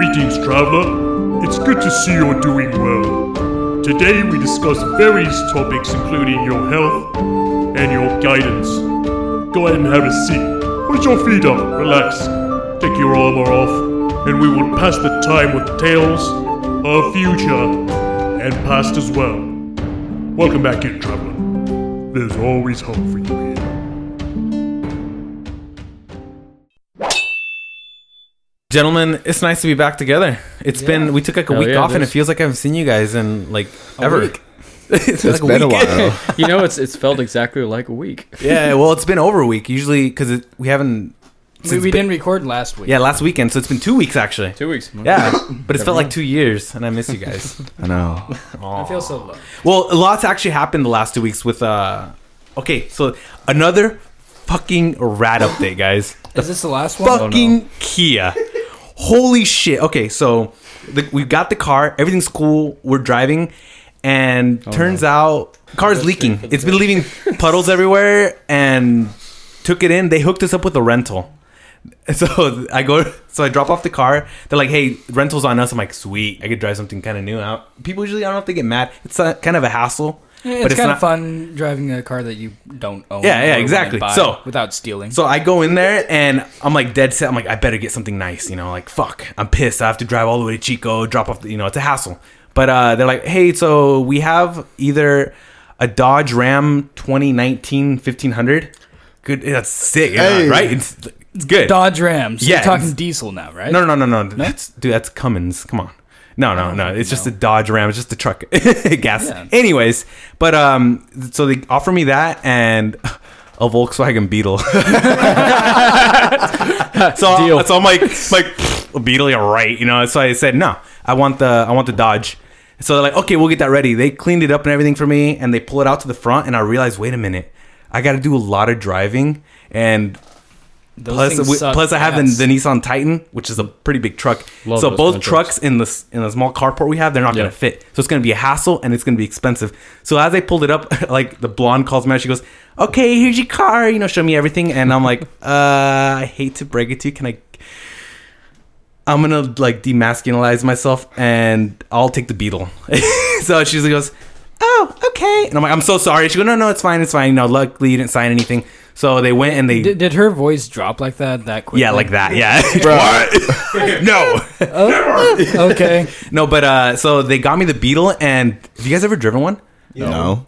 Greetings, traveler. It's good to see you're doing well. Today we discuss various topics including your health and your guidance. Go ahead and have a seat. Put your feet up, relax, take your armor off, and we will pass the time with tales of future and past as well. Welcome back in, traveler. There's always hope for you Gentlemen, it's nice to be back together. It's been we took like a Hell week yeah, off, and it this- feels like I haven't seen you guys in like ever. week. it's It's been a while. you know, it's it's felt exactly like a week. yeah, well, it's been over a week usually because we haven't. We, since we ba- didn't record last week. Yeah, last weekend, so it's been two weeks actually. Two weeks. Yeah, but it's felt like two years, and I miss you guys. I know. I feel so low. Well, a lot's actually happened the last two weeks with uh. Okay, so another fucking rat update, guys. Is this the last one? fucking Kia. Holy shit. Okay, so the, we got the car. Everything's cool. We're driving, and turns out car's leaking. It's been leaving puddles everywhere, and took it in. They hooked us up with a rental. So I go, so I drop off the car. They're like, "Hey, rental's on us." I'm like, "Sweet, I could drive something kind of new out." People usually, I don't know if they get mad. It's uh, kind of a hassle. Yeah, but it's, kind not- of fun driving a car that you don't own. Yeah, yeah, exactly. So- without stealing. So I go in there and I'm like dead set. I'm like, I better get something nice, you know, like fuck. I'm pissed. I have to drive all the way to Chico, drop off the, you know, it's a hassle. But uh, they're like, hey, so we have either a Dodge Ram 2019 1500. Good, that's sick, Hey. right? It's, it's good. Dodge Rams. Yeah, You're talking diesel now, right? No, no, no, no, no. That's dude. That's Cummins. Come on. No, no, no. It's just a Dodge Ram. It's just a truck, gas. Yeah. Anyways, but um, so they offer me that and a Volkswagen Beetle. so Deal. so I'm like, like a Beetle, you're right, you know. So I said no. I want the I want the Dodge. So they're like, okay, we'll get that ready. They cleaned it up and everything for me, and they pull it out to the front, and I realized, wait a minute, I got to do a lot of driving, and Those plus, we- plus I have the, the Nissan Titan, which is a pretty big truck. Love so both trucks in this in the small carport we have, they're not Yeah. gonna fit. So it's gonna be a hassle and it's gonna be expensive. So as I pulled it up, like the blonde calls me out, she goes, "Okay, here's your car," you know, show me everything, and I'm like, "Uh, I hate to break it to you, can I?" I'm gonna like demasculinize myself and I'll take the Beetle. so she goes, "Oh, okay," and I'm like, "I'm so sorry." She goes, "No, no, it's fine, it's fine." You know, luckily you didn't sign anything. So they went and they Did, did her voice drop like that that quickly? yeah, like that. Yeah. What? no. Okay. No, but uh so they got me the Beetle and have you guys ever driven one? No.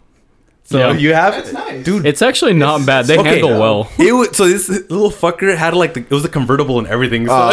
So Yeah. you have It's nice. Dude, It's actually not bad. They Okay. handle well. it was, so this little fucker had like the, it was a convertible and everything. So, Uh,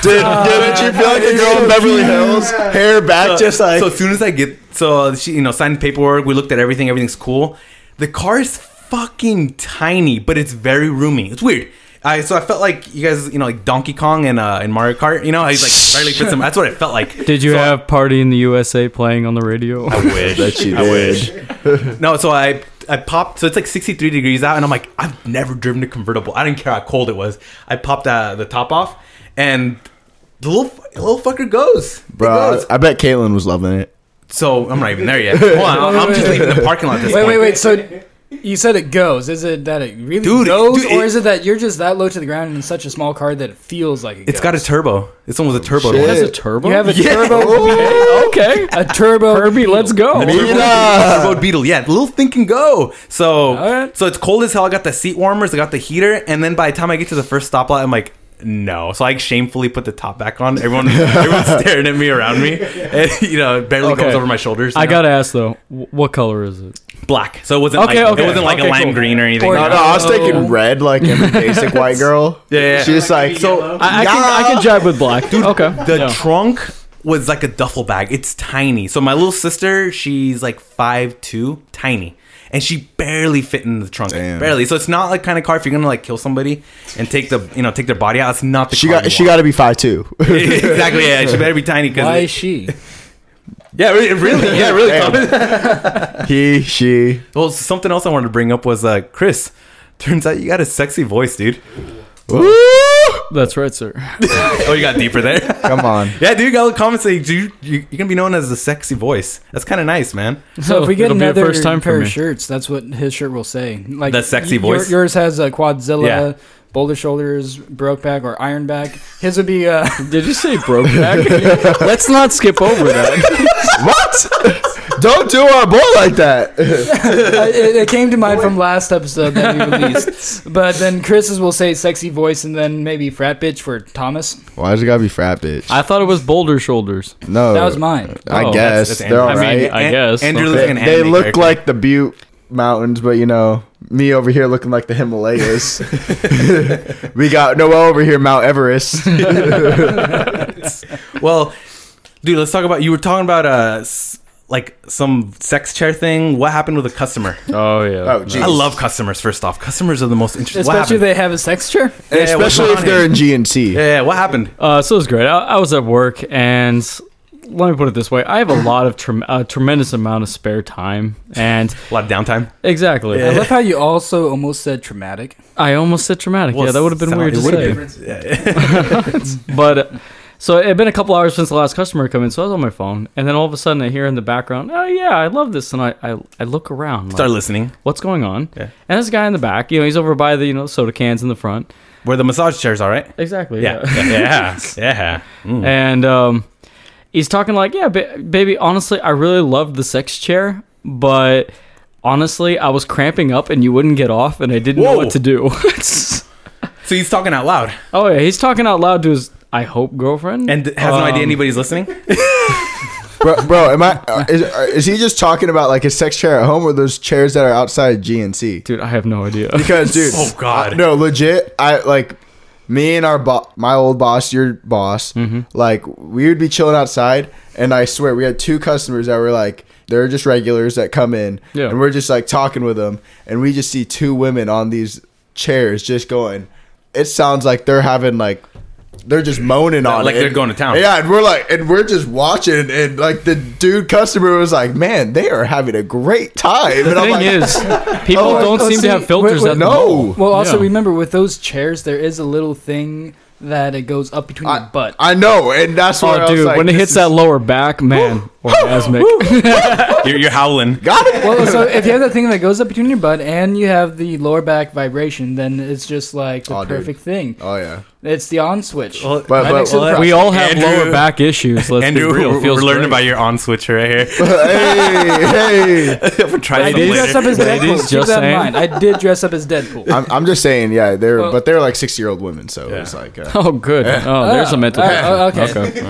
did, didn't you feel like a girl in Beverly Hills? Hair back, just like. so as soon as I get so she you know signed the paperwork, we looked at everything, everything's cool. The car is fucking tiny, but it's very roomy. It's weird. I so I felt like you guys, you know, like Donkey Kong and uh in Mario Kart, you know, he's like barely fits him. That's what it felt like. Did you So- have "Party in the USA" playing on the radio? I wish. that you I did. wish. no, so I I popped. So it's like 63 degrees out, and I'm like, I've never driven a convertible. I didn't care how cold it was. I popped uh, the top off, and the little fu- little fucker goes. Bro, goes. I bet Caitlin was loving it. So I'm not even there yet. Hold on, I'm, I'm just leaving the parking lot. At this Wait, point. wait, wait. So you said it goes. Is it that it really Dude, goes, dude, or it- is it that you're just that low to the ground in such a small car that it feels like it It's goes? got a turbo. It's almost was a turbo. shit. It has a turbo. You have a Yeah. turbo. okay. A turbo. Herbie, let's go. Turbo Beetle, yeah, little thing can go. So, Alright. so it's cold as hell. I got the seat warmers, I got the heater, and then by the time I get to the first stoplight, I'm like, no. So I shamefully put the top back on. Everyone, everyone's staring at me around me, and you know, it barely Okay. goes over my shoulders. I know? gotta ask though, what color is it? black. So it wasn't Okay, like okay. it wasn't like a lime cool. green or anything. Or- No, no, I was thinking red like every basic white girl. Yeah, yeah. She's like, So I, I can I can jive with black. dude. okay. the Yeah. trunk was like a duffel bag. It's tiny. So my little sister, she's like five two, tiny. And she barely fit in the trunk. Damn. Barely. So it's not like kind of car if you're gonna like kill somebody and take the you know, take their body out. It's not the she car got she got to be five two. exactly, yeah. She better be tiny Cause Why is she? Yeah, really, really, yeah, really. He, she. well, something else I wanted to bring up was uh Chris. Turns out you got a sexy voice, dude. Woo! That's right, sir. Oh, you got deeper there. Come on. Yeah, dude, you got a comment saying you, you you're gonna be known as the sexy voice. That's kind of nice, man. So if we get It'll be a another first time for pair of me. shirts, that's what his shirt will say. Like The sexy y- your- voice? Yours has a Quadzilla Yeah. Boulder Shoulders, broke back, or iron back. His would be uh, Did you say broke back? Let's not skip over that. What? Don't do our boy like that. it, it came to mind from last episode that we released. But then Chris's will say sexy voice, and then maybe frat bitch for Thomas. Why does it gotta be frat bitch? I thought it was Boulder Shoulders. no, That was mine. I Oh, guess That's- that's they're Andrew. I mean, alright. I guess. Andrew looks They, like an they look character. like the Butte Mountains, but you know, me over here looking like the Himalayas. we got Noel over here, Mount Everest. Well, dude, let's talk about. You were talking about uh, s- like some sex chair thing. What happened with a customer? Oh yeah. Oh, geez. I love customers. First off, customers are the most interesting. What Especially if they have a sex chair. Yeah, what's Especially if they're here? in GNC. Yeah, yeah, what happened? Uh, so it was great. I, I was at work, and let me put it this way: I have a lot of trem- a tremendous amount of spare time, and A lot of downtime. exactly. I love how you also almost said traumatic. I almost said traumatic. Well, yeah, that would have been weird to would've say. been- Yeah. But uh, so it had been a couple hours since the last customer come in, so I was on my phone, and then all of a sudden I hear in the background, "Oh yeah, I love this," and I I, I look around, like, Start listening. what's going on? Yeah. And this guy in the back, you know, he's over by the you know soda cans in the front. Where the massage chairs are, right? Exactly. Yeah, yeah, yeah. Mm. and um, he's talking like, "Yeah, ba- baby, honestly, I really loved the sex chair, but." Honestly, I was cramping up and you wouldn't get off, and I didn't know what to do. So he's talking out loud oh yeah, he's talking out loud to his I hope girlfriend, and has no idea Um, anybody's listening. bro, bro, am I? uh, Is, uh, is he just talking about like a sex chair at home or those chairs that are outside GNC? Dude, I have no idea. Because, dude, Oh, God. I- no, legit. I like me and our bo- my old boss, your boss. Like we would be chilling outside, and I swear we had two customers that were like. They're just regulars that come in, Yeah. and we're just like talking with them, and we just see two women on these chairs just going. It sounds like they're having like they're just moaning on like it. they're going to town. Yeah, and we're like, and we're just watching, and like the dude customer was like, "Man, they are having a great time." And The I'm thing like, is, people Oh, don't oh, seem see, to have filters wait, wait, at the no. Well, also Yeah. remember with those chairs, there is a little thing that it goes up between your butt. I know, and that's why Oh, I was dude, like, when it hits is- that lower back, man, orgasmic. You're, you're howling. got it. well, so if you have that thing that goes up between your butt and you have the lower back vibration, then it's just like the Oh, dude. perfect thing. Oh yeah, It's the on switch. Well, But- right but- next to the well, we all have Andrew- lower back issues. Let's Andrew, be real. we're, Feels we're learning great. about your on switcher right here. hey, hey. we're trying I did dress up as Deadpool. Keep just that in saying. mind. I did dress up as Deadpool. I'm, I'm just saying, yeah, they're Well- but they're like sixty year old women, so Yeah. it's like, uh, Oh, good. Eh. Oh, there's a ah, mental. Oh, picture. oh, okay.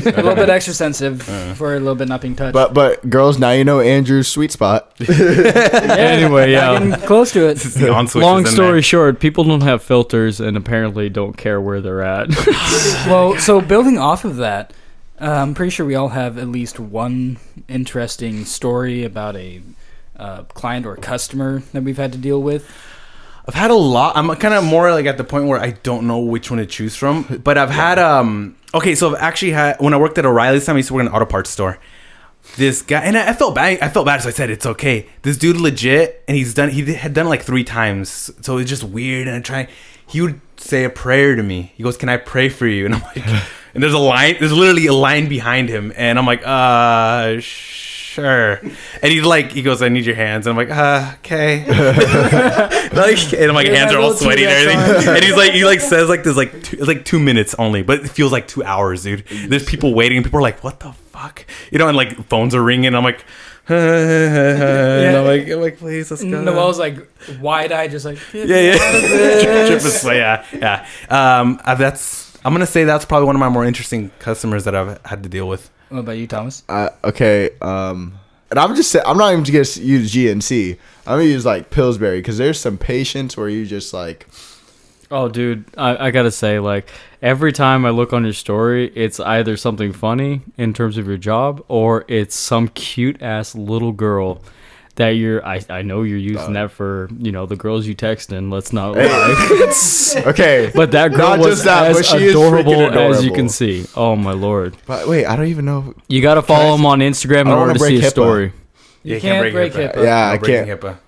okay. a little bit extra sensitive for a little bit not being touched. but but girls, now you know Andrew's sweet spot. Anyway, yeah. Getting close to it. The on switch Long is in story there. short, people don't have filters and apparently don't care where they're at. Well, so building off of that, uh, I'm pretty sure we all have at least one interesting story about a uh, client or customer that we've had to deal with. I've had a lot. I'm kind of more like at the point where I don't know which one to choose from. But I've had um. Okay, so I've actually had when I worked at O'Reilly's time. I used to work in an auto parts store. This guy and I, I felt bad. I felt bad, so I said it's okay. This dude legit, and he's done. He had done it like three times, so it's just weird. And I try. He would say a prayer to me. He goes, "Can I pray for you?" And I'm like, and there's a line. There's literally a line behind him, and I'm like, uh. Sure, and he's like, he goes, "I need your hands," and I'm like, "Uh, okay." like, and my You're hands are all sweaty and everything. And he's like, he like says like there's like two, like two minutes only, but it feels like two hours, dude. There's people waiting, and people are like, "What the fuck?" You know, and like phones are ringing. I'm like, and I'm like, I'm like, please, let's go. Noel's like wide eyed, just like yeah, yeah, Tripping sweat, yeah, yeah. Um, uh, that's I'm gonna say that's probably one of my more interesting customers that I've had to deal with. What about you, Thomas? Uh, okay, um, and I'm just I'm not even gonna use GNC. I'm gonna use like Pillsbury because there's some patients where you just like Oh, dude, I, I gotta say, like, every time I look on your story, it's either something funny in terms of your job, or it's some cute ass little girl that you're. I, I know you're using that for you know the girls you text, and let's not lie. okay. but that girl Not was just that, as but she is adorable, as you can see. Oh my lord, But wait, I don't even know. you gotta follow him on Instagram in order wanna see break his HIPAA. story. You can't break HIPAA. Yeah, I No breaking can't. HIPAA.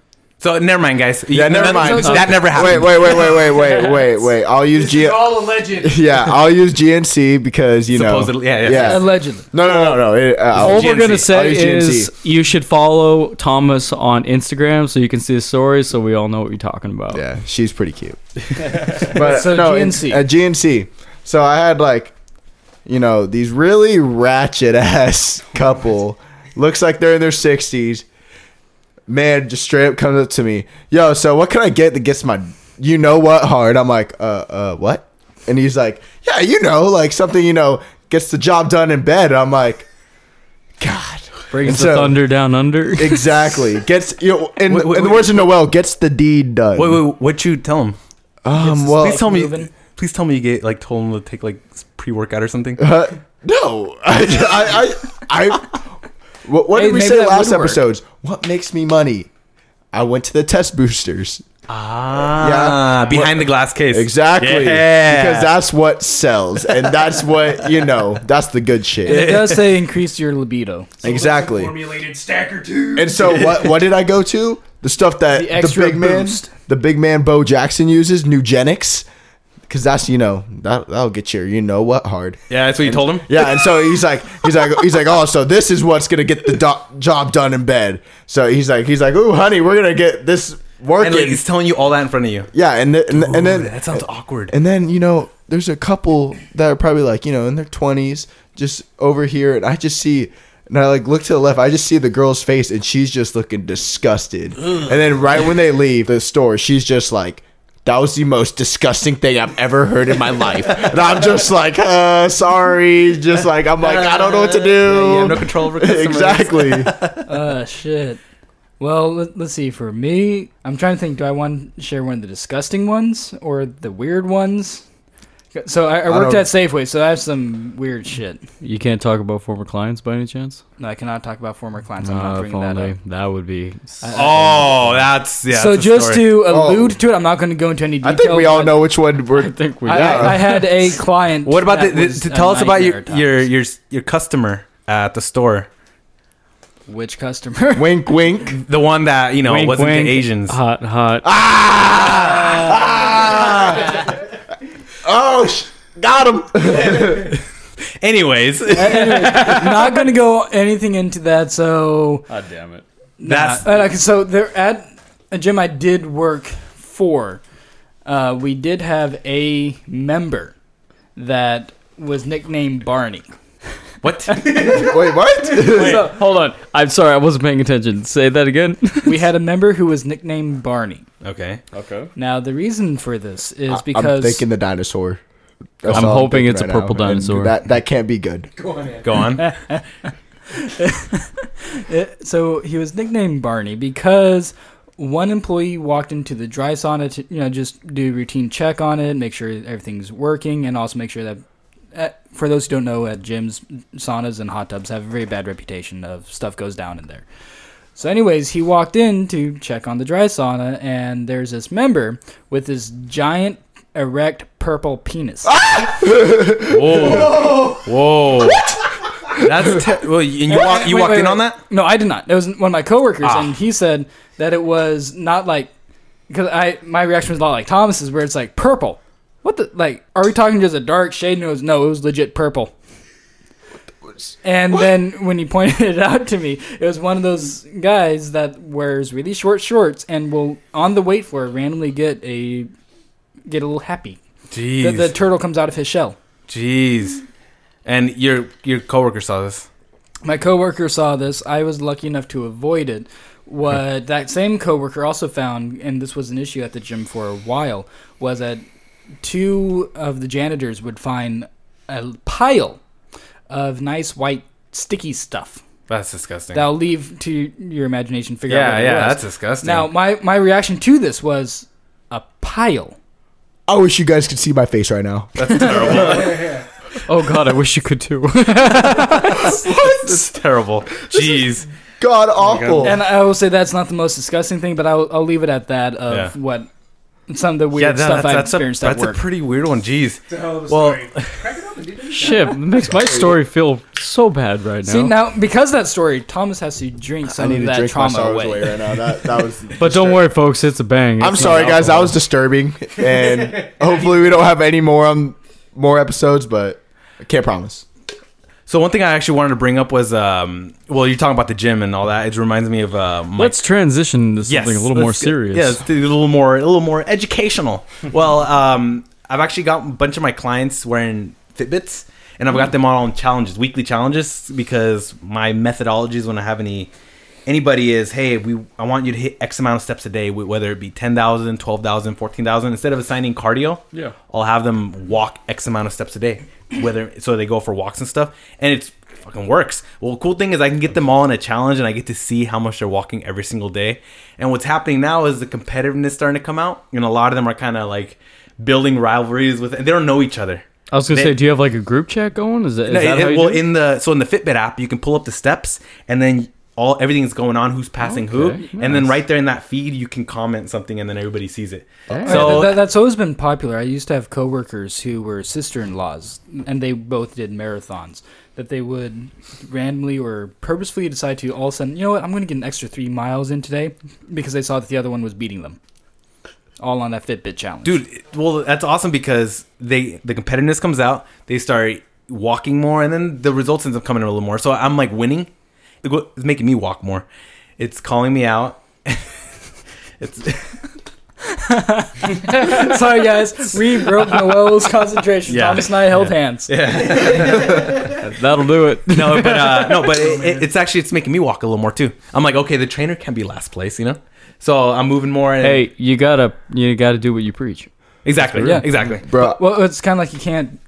So never mind, guys. Yeah, never That- mind. That never happened. Wait, wait, wait, wait, wait, wait, wait, wait. I'll use G. all alleged. Yeah, I'll use GNC because you know. Supposedly, yeah, yeah. Yeah. Allegedly. No, no, no, no. It, uh, I'll- All we're gonna say is you should follow Thomas on Instagram so you can see his stories, so we all know what you're talking about. Yeah, she's pretty cute. but So no, GNC. At GNC. So I had like, you know, these really ratchet ass couple. Looks like they're in their sixties. Man, just straight up comes up to me, yo. So what can I get that gets my, you know what, hard? I'm like, uh, uh, what? And he's like, yeah, you know, like something you know gets the job done in bed. I'm like, God. Brings And the so- thunder down under. Exactly. Gets you know in, Wait, wait, in the wait. words of Noel, gets the deed done. Wait, wait. What you tell him? Um, well, Please tell me. moving. Please tell me you get like told him to take like pre workout or something. Uh, no, I, I, I, I what, what Hey, did we say last episodes? What makes me money? I went to the test boosters. Ah, Yeah. behind the glass case. Exactly, Yeah. because that's what sells, and that's what you know. That's the good shit. It does say increase your libido. exactly. Formulated stacker too. And so what? What did I go to? The stuff that The the, extra big man, the big man Bo Jackson uses, Nugenix, because that's you know that that'll get your you know what hard. Yeah, that's what you told him. Yeah, and so he's like, he's like, he's like, oh, so this is what's gonna get the do- job done in bed. So he's like, he's like, ooh, honey, we're gonna get this working. And like, he's telling you all that in front of you. yeah, and th- and, and then that sounds awkward. and then you know, there's a couple that are probably like you know in their twenties, just over here, and I just see. And I like look to the left. I just see the girl's face, and she's just looking disgusted. And then right when they leave the store, she's just like, "That was the most disgusting thing I've ever heard in my life." And I'm just like, uh, "Sorry." Just like I'm like, I don't know what to do. Yeah, you have no control over customers. exactly. Uh, shit. Well, let, let's see. For me, I'm trying to think. Do I want to share one of the disgusting ones or the weird ones? So I, I worked don't- at Safeway, so I have some weird shit. You can't talk about former clients by any chance? No, I cannot talk about former clients. I'm Uh, not if bringing that only. up. That would be. Oh, that's yeah. so that's a just story. to Oh. allude to it, I'm not going to go into any detail. I think we all but know which one we're. I think we. I, Yeah. I, I had a client. What about the, that the was to a tell us about your nightmare at your times. your your customer at the store? which customer? wink, wink. The one that you know Wink, wasn't wink. the Asians. Hot, hot. Ah! oh, sh- got him. Anyways, Anyways, not going to go anything into that. So God damn it. that's Uh, like, so there at a gym I did work for, uh, we did have a member that was nicknamed Barney. What? Wait, what? Wait, hold on. I'm sorry, I wasn't paying attention. Say that again. We had a member who was nicknamed Barney. okay. Okay. Now the reason for this is I'm because thinking the dinosaur. That's I'm all hoping thinking it's a purple now, and dinosaur. That that can't be good. Go on. it- so he was nicknamed Barney because one employee walked into the dry sauna to you know just do a routine check on it, make sure everything's working, and also make sure that. At, for those who don't know, at gyms, saunas and hot tubs have a very bad reputation of stuff goes down in there. So, anyways, he walked in to check on the dry sauna, and there's this member with this giant erect purple penis. Whoa. Whoa. That's te- well. You, you, walk, you Wait, walked wait, in wait. on that. No, I did not. It was one of my coworkers, Ah. and he said that it was not like because I my reaction was a lot like Thomas's, where it's like purple. What the like? Are we talking just a dark shade? It no, it was legit purple. And then when he pointed it out to me, it was one of those guys that wears really short shorts and will on the weight floor randomly get a get a little happy. The, Jeez. the turtle comes out of his shell. Jeez. And your your coworker saw this. My coworker saw this. I was lucky enough to avoid it. What hmm. that same coworker also found, and this was an issue at the gym for a while, was that two of the janitors would find a pile of nice white sticky stuff. That's disgusting. That I'll leave to your imagination. Figure out yeah, what it yeah, that's disgusting. Now, my my reaction to this was a pile. I wish you guys could see my face right now. that's terrible. Oh God, I wish you could too. that's terrible. Jeez. God awful. And I will say that's not the most disgusting thing, but I'll, I'll leave it at that of Yeah. what some of the Yeah, weird that- stuff I've that's, a, experienced that's at a pretty weird one. Jeez. the hell of a Well, story. Shit, it makes my story feel so bad right now. See now, because of that story, Thomas has to drink I some need of to that drink my trauma sorrows away. away right now. That that was. but don't worry, folks, it's a bang. I'm sorry, guys. That was disturbing, and hopefully we don't have any more on more episodes. But I can't promise. So one thing I actually wanted to bring up was, um, well, you're talking about the gym and all that. It reminds me of uh, my Let's transition to something a little more serious. Yeah, let's do a little more, a little more educational. well, um, I've actually got a bunch of my clients wearing Fitbits, and I've got them all on challenges, weekly challenges, because my methodologies when I have any anybody is, hey, we I want you to hit X amount of steps a day, whether it be 10,000, 12,000, 14,000. Instead of assigning cardio, Yeah. I'll have them walk X amount of steps a day, whether so they go for walks and stuff, and it's fucking works. Well, cool thing is I can get them all in a challenge, and I get to see how much they're walking every single day. And what's happening now is the competitiveness starting to come out, and a lot of them are kind of like building rivalries with, and they don't know each other. I was gonna They- say, do you have like a group chat going? Is that, is No, that it- how you well, in the so in the Fitbit app, you can pull up the steps, and then all everything's going on, who's passing who, Okay, and then right there in that feed, you can comment something, and then everybody sees it. Oh. Dang. Right, So- that- that's always been popular. I used to have coworkers who were sister-in-laws, and they both did marathons. That they would randomly or purposefully decide to all of a sudden, you know what, I'm going to get an extra three miles in today because they saw that the other one was beating them. All on that Fitbit challenge, dude well that's awesome because they the competitiveness comes out they start walking more and then the results ends up coming in a little more so i'm like winning It go- it's making me walk more it's calling me out it's Sorry, guys, we broke Noel's concentration. Yeah. Thomas and I held hands. Yeah. That'll do it. no but uh no but it, it- it's actually it's making me walk a little more too i'm like okay the trainer can be last place you know so i'm moving more and Hey, you gotta you gotta do what you preach. exactly Yeah. exactly Bro, Well, it's kind of like you can't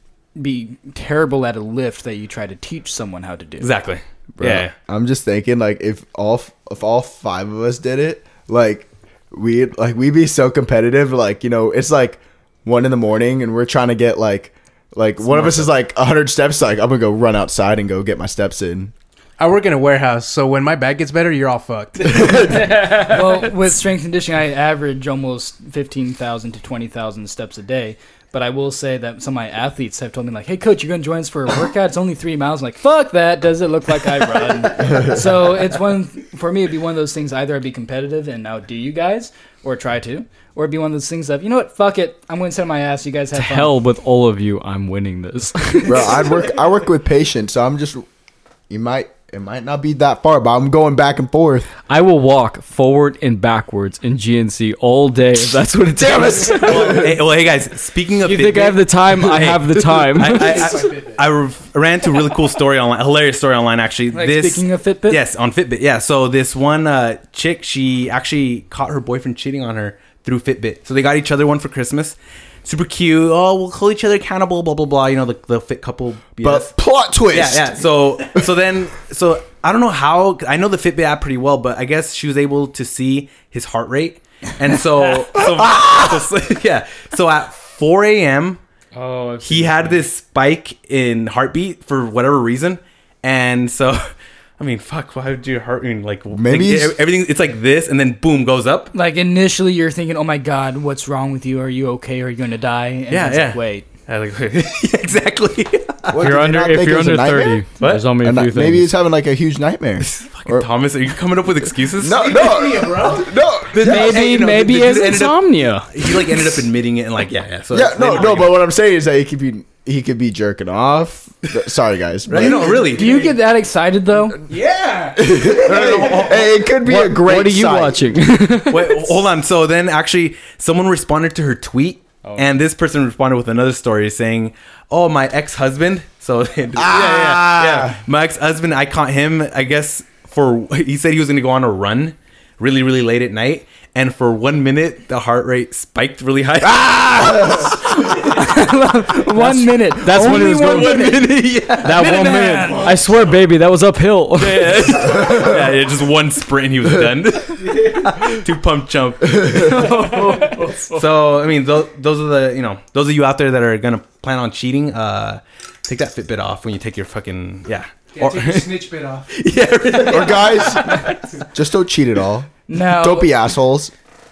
be terrible at a lift that you try to teach someone how to do. exactly Bro, yeah I'm just thinking like if all if all five of us did it, like we would like we'd be so competitive. Like you know, it's like one in the morning and we're trying to get like like one of us is like hundred steps. Like I'm gonna go run outside and go get my steps in. I work in a warehouse, so when my back gets better, you're all fucked. well, with strength conditioning, I average almost 15,000 to 20,000 steps a day. But I will say that some of my athletes have told me, like, hey, coach, you're going to join us for a workout. It's only three miles. I'm like, fuck that. Does it look like I run? so it's one, for me, it'd be one of those things either I'd be competitive and outdo you guys or try to, or it'd be one of those things of, you know what, fuck it. I'm going to sit on my ass. You guys have To fun. hell with all of you, I'm winning this. Bro, I work I work with patients, so I'm just you might it might not be that far, but I'm going back and forth. I will walk forward and backwards in GNC all day if that's what it takes. well, hey, well, hey guys speaking of You think I have the time? I have the time. I, I, I, I ran to a really cool story online, a hilarious story online actually. Like, this, speaking of Fitbit, Yes, on Fitbit. Yeah. So this one uh, chick, she actually caught her boyfriend cheating on her through Fitbit. So they got each other one for Christmas. Super cute. Oh, we'll hold each other accountable. Blah blah blah. You know the, the fit couple. BS. But plot twist. yeah, yeah. So so then so I don't know how I know the Fitbit app pretty well, but I guess she was able to see his heart rate, and so so, ah! so yeah. So at 4 a.m. oh, he had this spike in heartbeat for whatever reason, and so I mean, fuck, why would you hurt me? like Maybe think- he's- everything? It's like this, and then boom goes up. like initially you're thinking, oh my God, what's wrong with you? Are you okay? Are you going to die? And Yeah, it's yeah. Like, Wait. I like, exactly. What, If you're under, not if you're under nightmare? thirty, there's only a And few things. maybe he's having like a huge nightmare. Fucking Or- Thomas, are you coming up with excuses? No, no, bro. No. maybe you know, maybe the dude it's ended up- insomnia. He like ended up admitting it and like yeah, yeah. So Yeah, no, no. But what I'm saying is that he could be he could be jerking off. Sorry, guys. Right? but- No, really. Do you get that excited though? yeah. hey, it could be a great. what are you sight. watching? Wait, hold on. So then, actually, someone responded to her tweet, Oh, and this person responded with another story saying, "Oh, my ex-husband." So yeah, yeah, yeah. Ah. My ex-husband, I caught him. I guess for he said he was going to go on a run, really, really late at night, and for one minute the heart rate spiked really high. one minute. that's when it Only was one going- minute. yeah. that one man. minute, I swear, baby, that was uphill. yeah, yeah, just one sprint, and he was done. Two pump jump. so I mean, those, those are the you know those of you out there that are gonna plan on cheating. Uh, take that Fitbit off when you take your fucking yeah. Yeah, Or- take the snitch bit off. yeah, really. Or guys, just don't cheat at all. Now, Don't be assholes.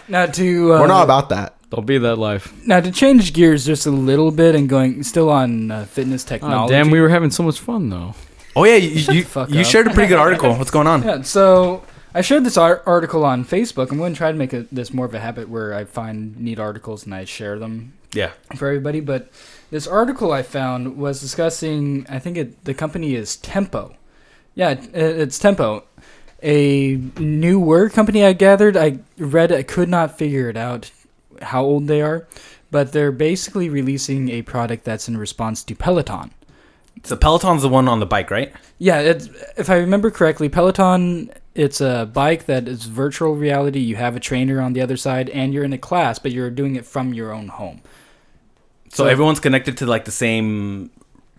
now to uh, We're not about that. Don't be that life. Now to change gears just a little bit and going still on uh, fitness Oh, technology. damn, we were having so much fun though. Oh yeah, you you, fuck you up. shared a pretty good article. What's going on? Yeah, so I shared this ar- article on Facebook. I'm going to try to make it this more of a habit where I find neat articles and I share them Yeah. for everybody. But this article I found was discussing. I think it, the company is Tempo. Yeah, it, it's Tempo, a new word company. I gathered. I read. I could not figure it out how old they are, but they're basically releasing a product that's in response to Peloton. So Peloton's the one on the bike, right? Yeah, it's, if I remember correctly, Peloton it's a bike that is virtual reality. You have a trainer on the other side, and you're in a class, but you're doing it from your own home. So, everyone's connected to like the same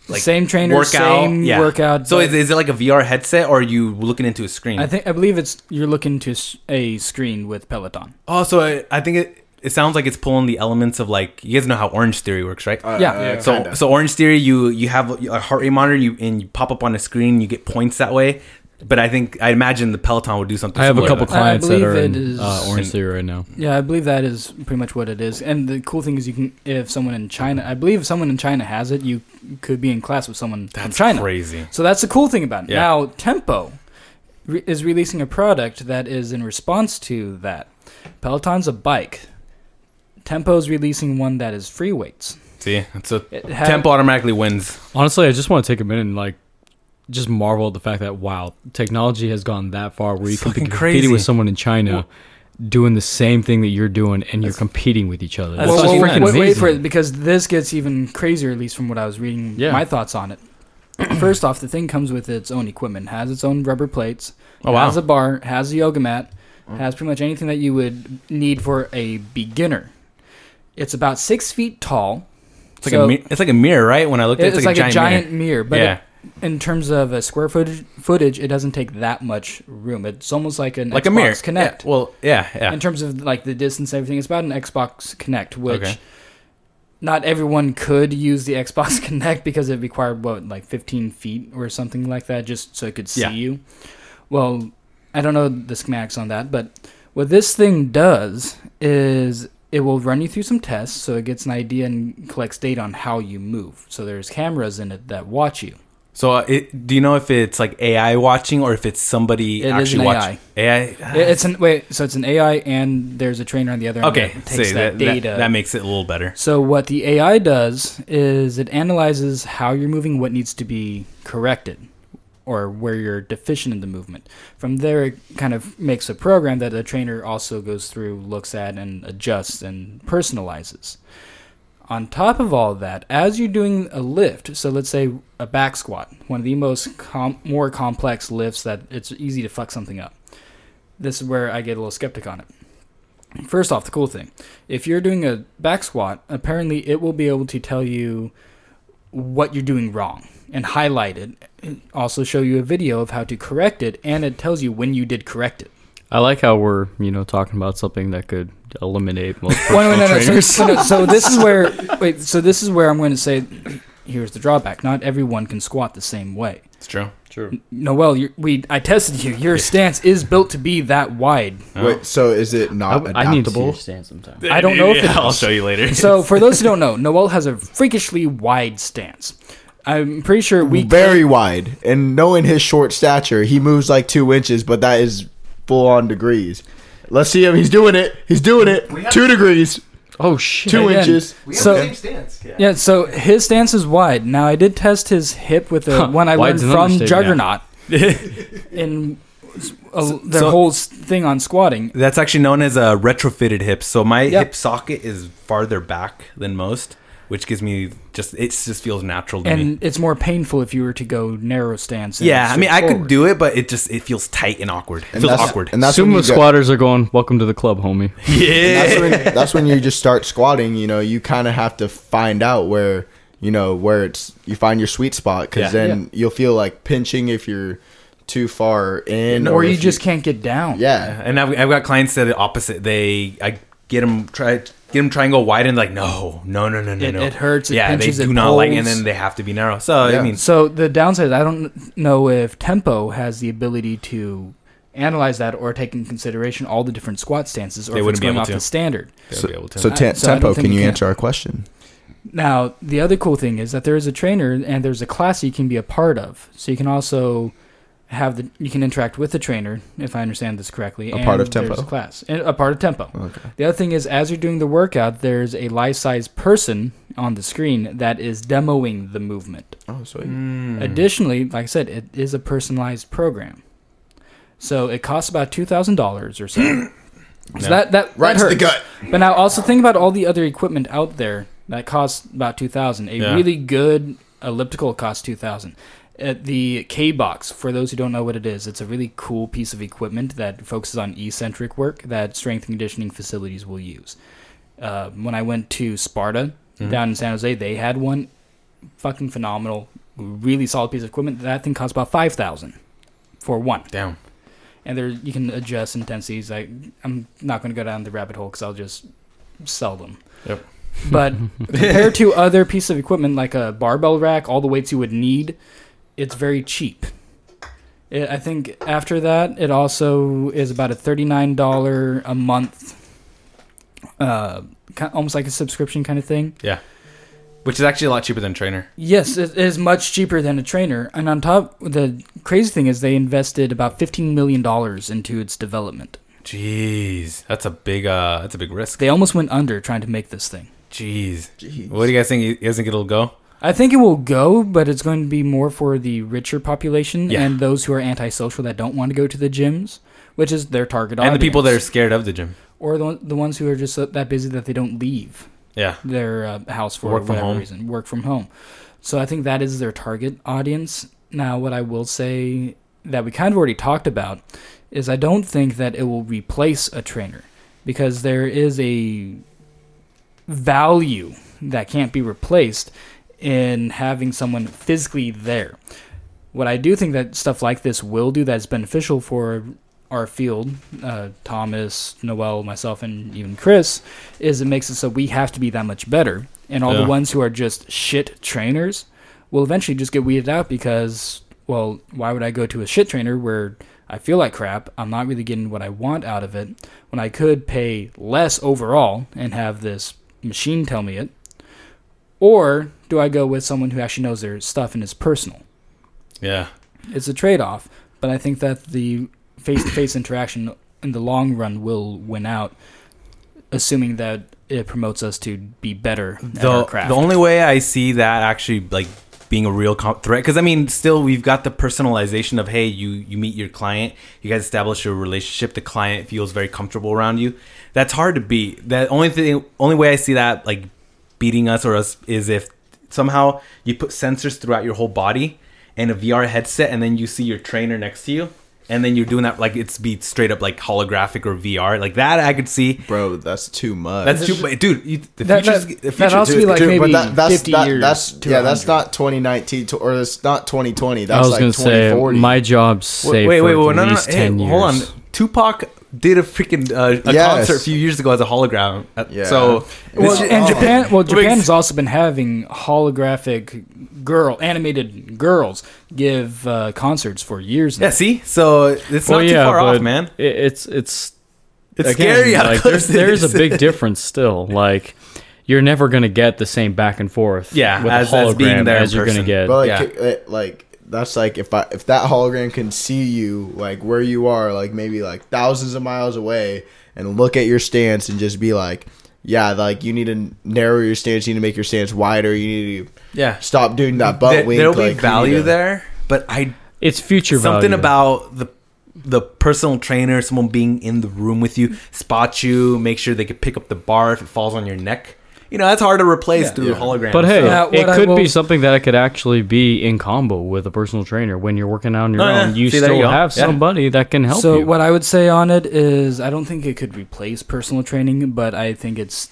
like same trainer, workout. same yeah. workout. So is, is it like a VR headset or are you looking into a screen? I think I believe it's you're looking to a screen with Peloton. oh, so I, I think it it sounds like it's pulling the elements of like you guys know how Orange Theory works, right? Uh, Yeah. uh, so kinda. so Orange Theory, you you have a heart rate monitor, you and you pop up on a screen, you get points that way. But I think I imagine the Peloton would do something. I have a couple that. Clients that are in it is- uh, Orange Theory right now. Yeah, I believe that is pretty much what it is. And the cool thing is, you can if someone in China, I believe if someone in China has it, you could be in class with someone from That's China. crazy. So that's the cool thing about it. Yeah. Now, Tempo re- is releasing a product that is in response to that. Peloton's a bike. Tempo's releasing one that is free weights. See, so It had- Tempo automatically wins. Honestly, I just want to take a minute and like just marvel at the fact that wow, technology has gone that far where you It's can be competing crazy. with someone in China doing the same thing that you're doing and you're competing with each other. That's well, well, freaking wait, wait for it because this gets even crazier, at least from what I was reading. Yeah. My thoughts on it. First off, the thing comes with its own equipment. Has its own rubber plates. Oh, wow. Has a bar. Has a yoga mat. Oh. Has pretty much anything that you would need for a beginner. It's about six feet tall. It's like a it's like a mirror, right? When I looked at it, it's, like, a giant, mirror. but yeah, it- in terms of a square footage, footage, it doesn't take that much room. It's almost like an like Xbox a mirror. Kinect. Yeah, well, yeah, yeah. In terms of like the distance, and everything, it's about an Xbox Kinect, which Okay. not everyone could use the Xbox Kinect because it required what, like 15 feet or something like that, just so it could see Yeah. you. Well, I don't know the schematics on that, but what this thing does is it will run you through some tests, so it gets an idea and collects data on how you move. So there's cameras in it that watch you. So, uh, it, do you know if it's like AI watching or if it's somebody It is actually an watching? AI. It- It's an wait, so it's an AI and there's a trainer on the other end okay. that takes See, that, that, that, data. that makes it a little better. So what the AI does is it analyzes how you're moving, what needs to be corrected, or where you're deficient in the movement. From there, it kind of makes a program that the trainer also goes through, looks at, and adjusts and personalizes. On top of all that, as you're doing a lift, so let's say a back squat, one of the most com- more complex lifts that it's easy to fuck something up. This is where I get a little skeptic on it. First off, the cool thing if you're doing a back squat, apparently it will be able to tell you what you're doing wrong and highlight it. It Also, show you a video of how to correct it, and it tells you when you did correct it. I like how we're you know talking about something that could eliminate most Well, no, personal no, no, so, trainers. so, no, so this is where wait. So this is where I'm going to say, here's the drawback. Not everyone can squat the same way. It's true. True. Noel, you we I tested you. Your stance is built to be that wide. Oh. Wait, so is it not I, I need to see adaptable? your stance sometime. I don't know if it I'll show you later. So for those who don't know, Noel has a freakishly wide stance. I'm pretty sure we Very wide, and knowing his short stature, he moves like two inches, but that is full on degrees. Let's see him. He's doing it. He's doing it. Two degrees, Oh shit! two Again, inches. so stance. yeah, so his stance is wide. Now I did test his hip with the Huh, one I learned wide's an from understatement. Juggernaut in uh, their so- whole s- thing on squatting. That's actually known as a retroverted hip. So my Yep. hip socket is farther back than most, which gives me just it just feels natural to me. And it's more painful if you were to go narrow stance. Yeah, I mean, I could do it, but it just it feels tight and awkward. It And feels that's- awkward. And that's when Sumo you get- squatters are going. Welcome to the club, homie. yeah. that's when that's when you just start squatting. You know, you kind of have to find out where you know where it's you find your sweet spot because Yeah. then you'll feel like pinching if you're too far in, or you if just can't get down. yeah. and I've, I've got clients that are the opposite. They I get them try get them try and go wide and like no no no no no It- no. it hurts, it yeah, pinches, they it do not like, and then they have to be narrow. So I mean, So the downside, is I don't know if Tempo has the ability to analyze that or take in consideration all the different squat stances or They if wouldn't it's be going able off to. the standard. They'll So, be able to. so, I- so Tempo, can you you can. answer our question? Now, the other cool thing is that there is a trainer and there's a class you can be a part of. So you can also have the you can interact with the trainer if I understand this correctly. A and part of Tempo. a class, and a part of tempo. Okay. The other thing is, as you're doing the workout, there's a life-size person on the screen that is demoing the movement. Oh, sweet. Mm. Additionally, like I said, it is a personalized program, so it costs about two thousand dollars or so. so Yeah. that that Right that to the gut. But now also think about all the other equipment out there that costs about two thousand. A Yeah. really good elliptical costs two thousand. At the K box, for those who don't know what it is, it's a really cool piece of equipment that focuses on eccentric work that strength and conditioning facilities will use. Uh, when I went to Sparta Mhm. down in San Jose, they had one fucking phenomenal, really solid piece of equipment. That thing costs about five thousand for one Damn. and there you can adjust intensities. I I'm not going to go down the rabbit hole because I'll just sell them. Yep. But compared to other pieces of equipment like a barbell rack, all the weights you would need, it's very cheap. It, I think after that, it also is about a thirty nine dollar a month, uh, ki- almost like a subscription kind of thing. Yeah, which is actually a lot cheaper than trainer. Yes, it is much cheaper than a trainer. And on top, the crazy thing is they invested about fifteen million dollars into its development. Jeez, that's a big uh, that's a big risk. They almost went under trying to make this thing. Jeez. Jeez. What do you guys think? You guys think it'll go? I think it will go, but it's going to be more for the richer population Yeah. and those who are antisocial that don't want to go to the gyms, which is their target audience. And the people that are scared of the gym. or the, the ones who are just so- that busy that they don't leave Yeah. their uh, house for Work from whatever home. reason, work from home. So I think that is their target audience. Now, what I will say that we kind of already talked about is I don't think that it will replace a trainer because there is a value that can't be replaced in having someone physically there. What I do think that stuff like this will do that's beneficial for our field, uh, Thomas, Noel, myself, and even Chris, is it makes it so we have to be that much better. And all Yeah. the ones who are just shit trainers will eventually just get weeded out because, well, why would I go to a shit trainer where I feel like crap? I'm not really getting what I want out of it when I could pay less overall and have this machine tell me it. Or do I go with someone who actually knows their stuff and is personal? Yeah. It's a trade off, but I think that the face to face interaction in the long run will win out, assuming that it promotes us to be better at the our craft. the only way I see that actually like being a real com- threat because I mean still we've got the personalization of hey you you meet your client you guys establish a relationship the client feels very comfortable around you that's hard to beat that only thing only way I see that like beating us or us is if somehow you put sensors throughout your whole body and a VR headset and then you see your trainer next to you and then you're doing that like it's be straight up like holographic or VR like that I could see Bro, that's too much. that's too but dude you, the That- future's that- the that future also be like maybe 50 that- years That's yeah, that's not 2019 to, or it's not 2020. I was like gonna say my job's safe wait, wait, for wait, at no, no, no. least Hey, years. hold on. Tupac did a freaking uh, a Yes. concert a few years ago as a hologram. Uh, Yeah. So well, this- and oh. Japan, well, Japan has also been having holographic girl, animated girls give uh, concerts for years now. yeah, see, so it's Well, not too far off, man. It, it's it's It's again, scary. How like, there's, there's a big difference still. Like you're never gonna get the same back and forth. Yeah, with as- a as hologram being there as you're gonna get. But like, Yeah. like that's like if I if that hologram can see you like where you are, like maybe like thousands of miles away, and look at your stance and just be like, yeah, like you need to narrow your stance, you need to make your stance wider, you need to Yeah, stop doing that butt there, wink. there'll be like, you need value to- there, but I it's future something value. about the the personal trainer, someone being in the room with you, spot you, make sure they could pick up the bar if it falls on your neck. You know, that's hard to replace Yeah. through Yeah. a hologram. But hey, Yeah, it could will- be something that it could actually be in combo with a personal trainer when you're working out on your Oh, yeah. own. You See, still you have Yeah. somebody that can help so you. what I would say on it is I don't think it could replace personal training, but I think it's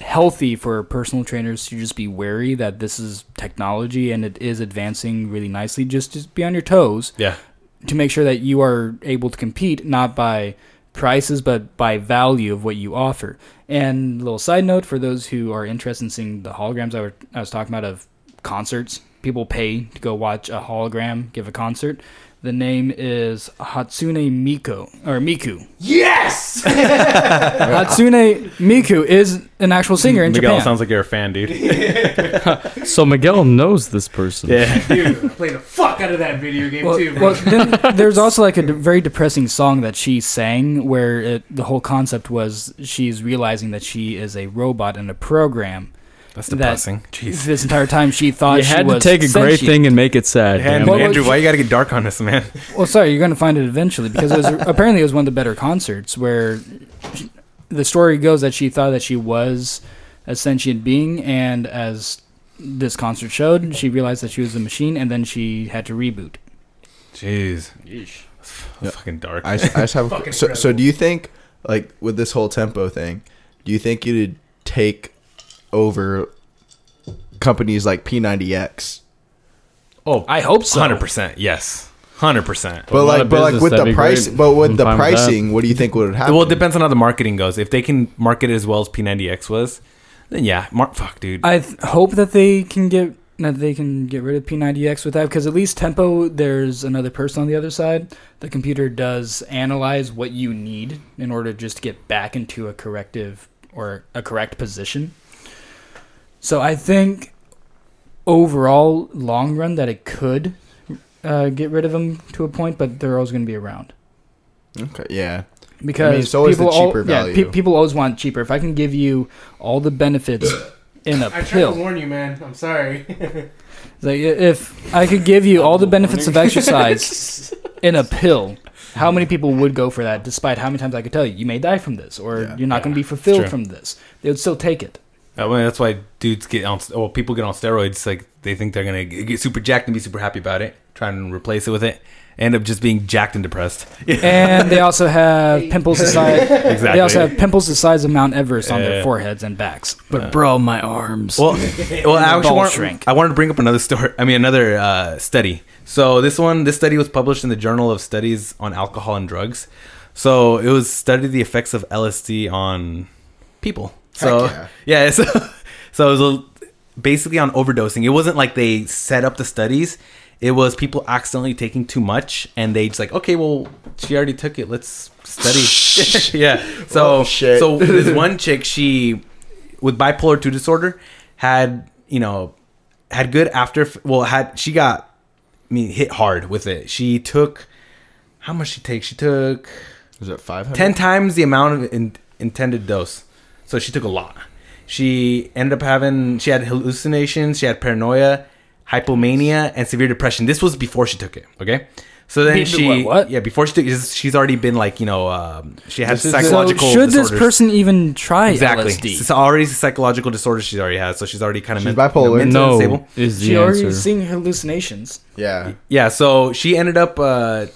healthy for personal trainers to just be wary that this is technology and it is advancing really nicely. Just just be on your toes yeah, to make sure that you are able to compete not by prices but by value of what you offer. And a little side note for those who are interested in seeing the holograms I, were, I was talking about of concerts people pay to go watch a hologram give a concert. The name is Hatsune Miku or Miku. Yes. Hatsune Miku is an actual singer in Miguel Japan. sounds like you're a fan, dude. So Miguel knows this person. Yeah. Dude, I played the fuck out of that video game well, too. well, then there's also like a d- very depressing song that she sang where it, the whole concept was she's realizing that she is a robot and a program. That's That- depressing. Jeez. This entire time she thought You she had was to take a great sentient. thing and make it sad. Man, damn Well, it. Andrew, why you gotta get dark on us, man? Well, sorry, you're going to find it eventually because it was apparently it was one of the better concerts where she- the story goes that she thought that she was a sentient being, and as this concert showed, she realized that she was a machine, and then she had to reboot. Jeez. Yeah. Fucking dark. I, just- I just have a, so, so do you think like with this whole tempo thing do you think you'd take over companies like p90x oh, I hope so. hundred percent. Yes, hundred percent. but a like but like with the be price great. but with I'm the fine with pricing what do you think would happen Well, it depends on how the marketing goes. If they can market it as well as P90X was, then yeah, mar- fuck, dude. I th- hope that they can get that they can get rid of P90X with that because at least Tempo, there's another person on the other side. The computer does analyze what you need in order just to get back into a corrective or a correct position. So I think overall, long run, that it could uh, get rid of them to a point, but they're always going to be around okay yeah because it's always the people al- cheaper yeah, value. pe- people always want cheaper. If I can give you all the benefits in a I pill, I tried to warn you, man. I'm sorry. Like if I could give you all the benefits of exercise in a pill, how many people would go for that? Despite how many times I could tell you, you may die from this, or Yeah. you're not going to be fulfilled from this. They would still take it. Uh, well, that's why dudes get on. Well, people get on steroids. Like they think they're gonna get super jacked and be super happy about it. Try and replace it with it. End up just being jacked and depressed. And they also have pimples the size. exactly. They also have pimples the size of Mount Everest on Yeah. their foreheads and backs. But bro, my arms. Well, well, I actually want, shrink. I wanted to bring up another story. I mean, another uh, study. So this one, this study was published in the Journal of Studies on Alcohol and Drugs. So it was studied the effects of LSD on people. So Heck yeah, so, so it was basically on overdosing. It wasn't like they set up the studies. It was people accidentally taking too much, and they just like, okay, well, she already took it. Let's study. yeah. So Oh, so this one chick, she with bipolar two disorder, had you know had good after. Well, had she got I mean hit hard with it. She took how much she take? She took was it 500 ten times the amount of in, intended dose. So she took a lot. She ended up having she had hallucinations, she had paranoia, hypomania, and severe depression. This was before she took it. Okay. So then Be- she, what- what? yeah, before she took, it, she's already been like, you know, um, she had This is- psychological. so should this person even try exactly? LSD? It's already a psychological disorder she already has, so she's already kind of She's bipolar. mentally no, unstable. is the She already seeing hallucinations. yeah Yeah, so she ended up uh,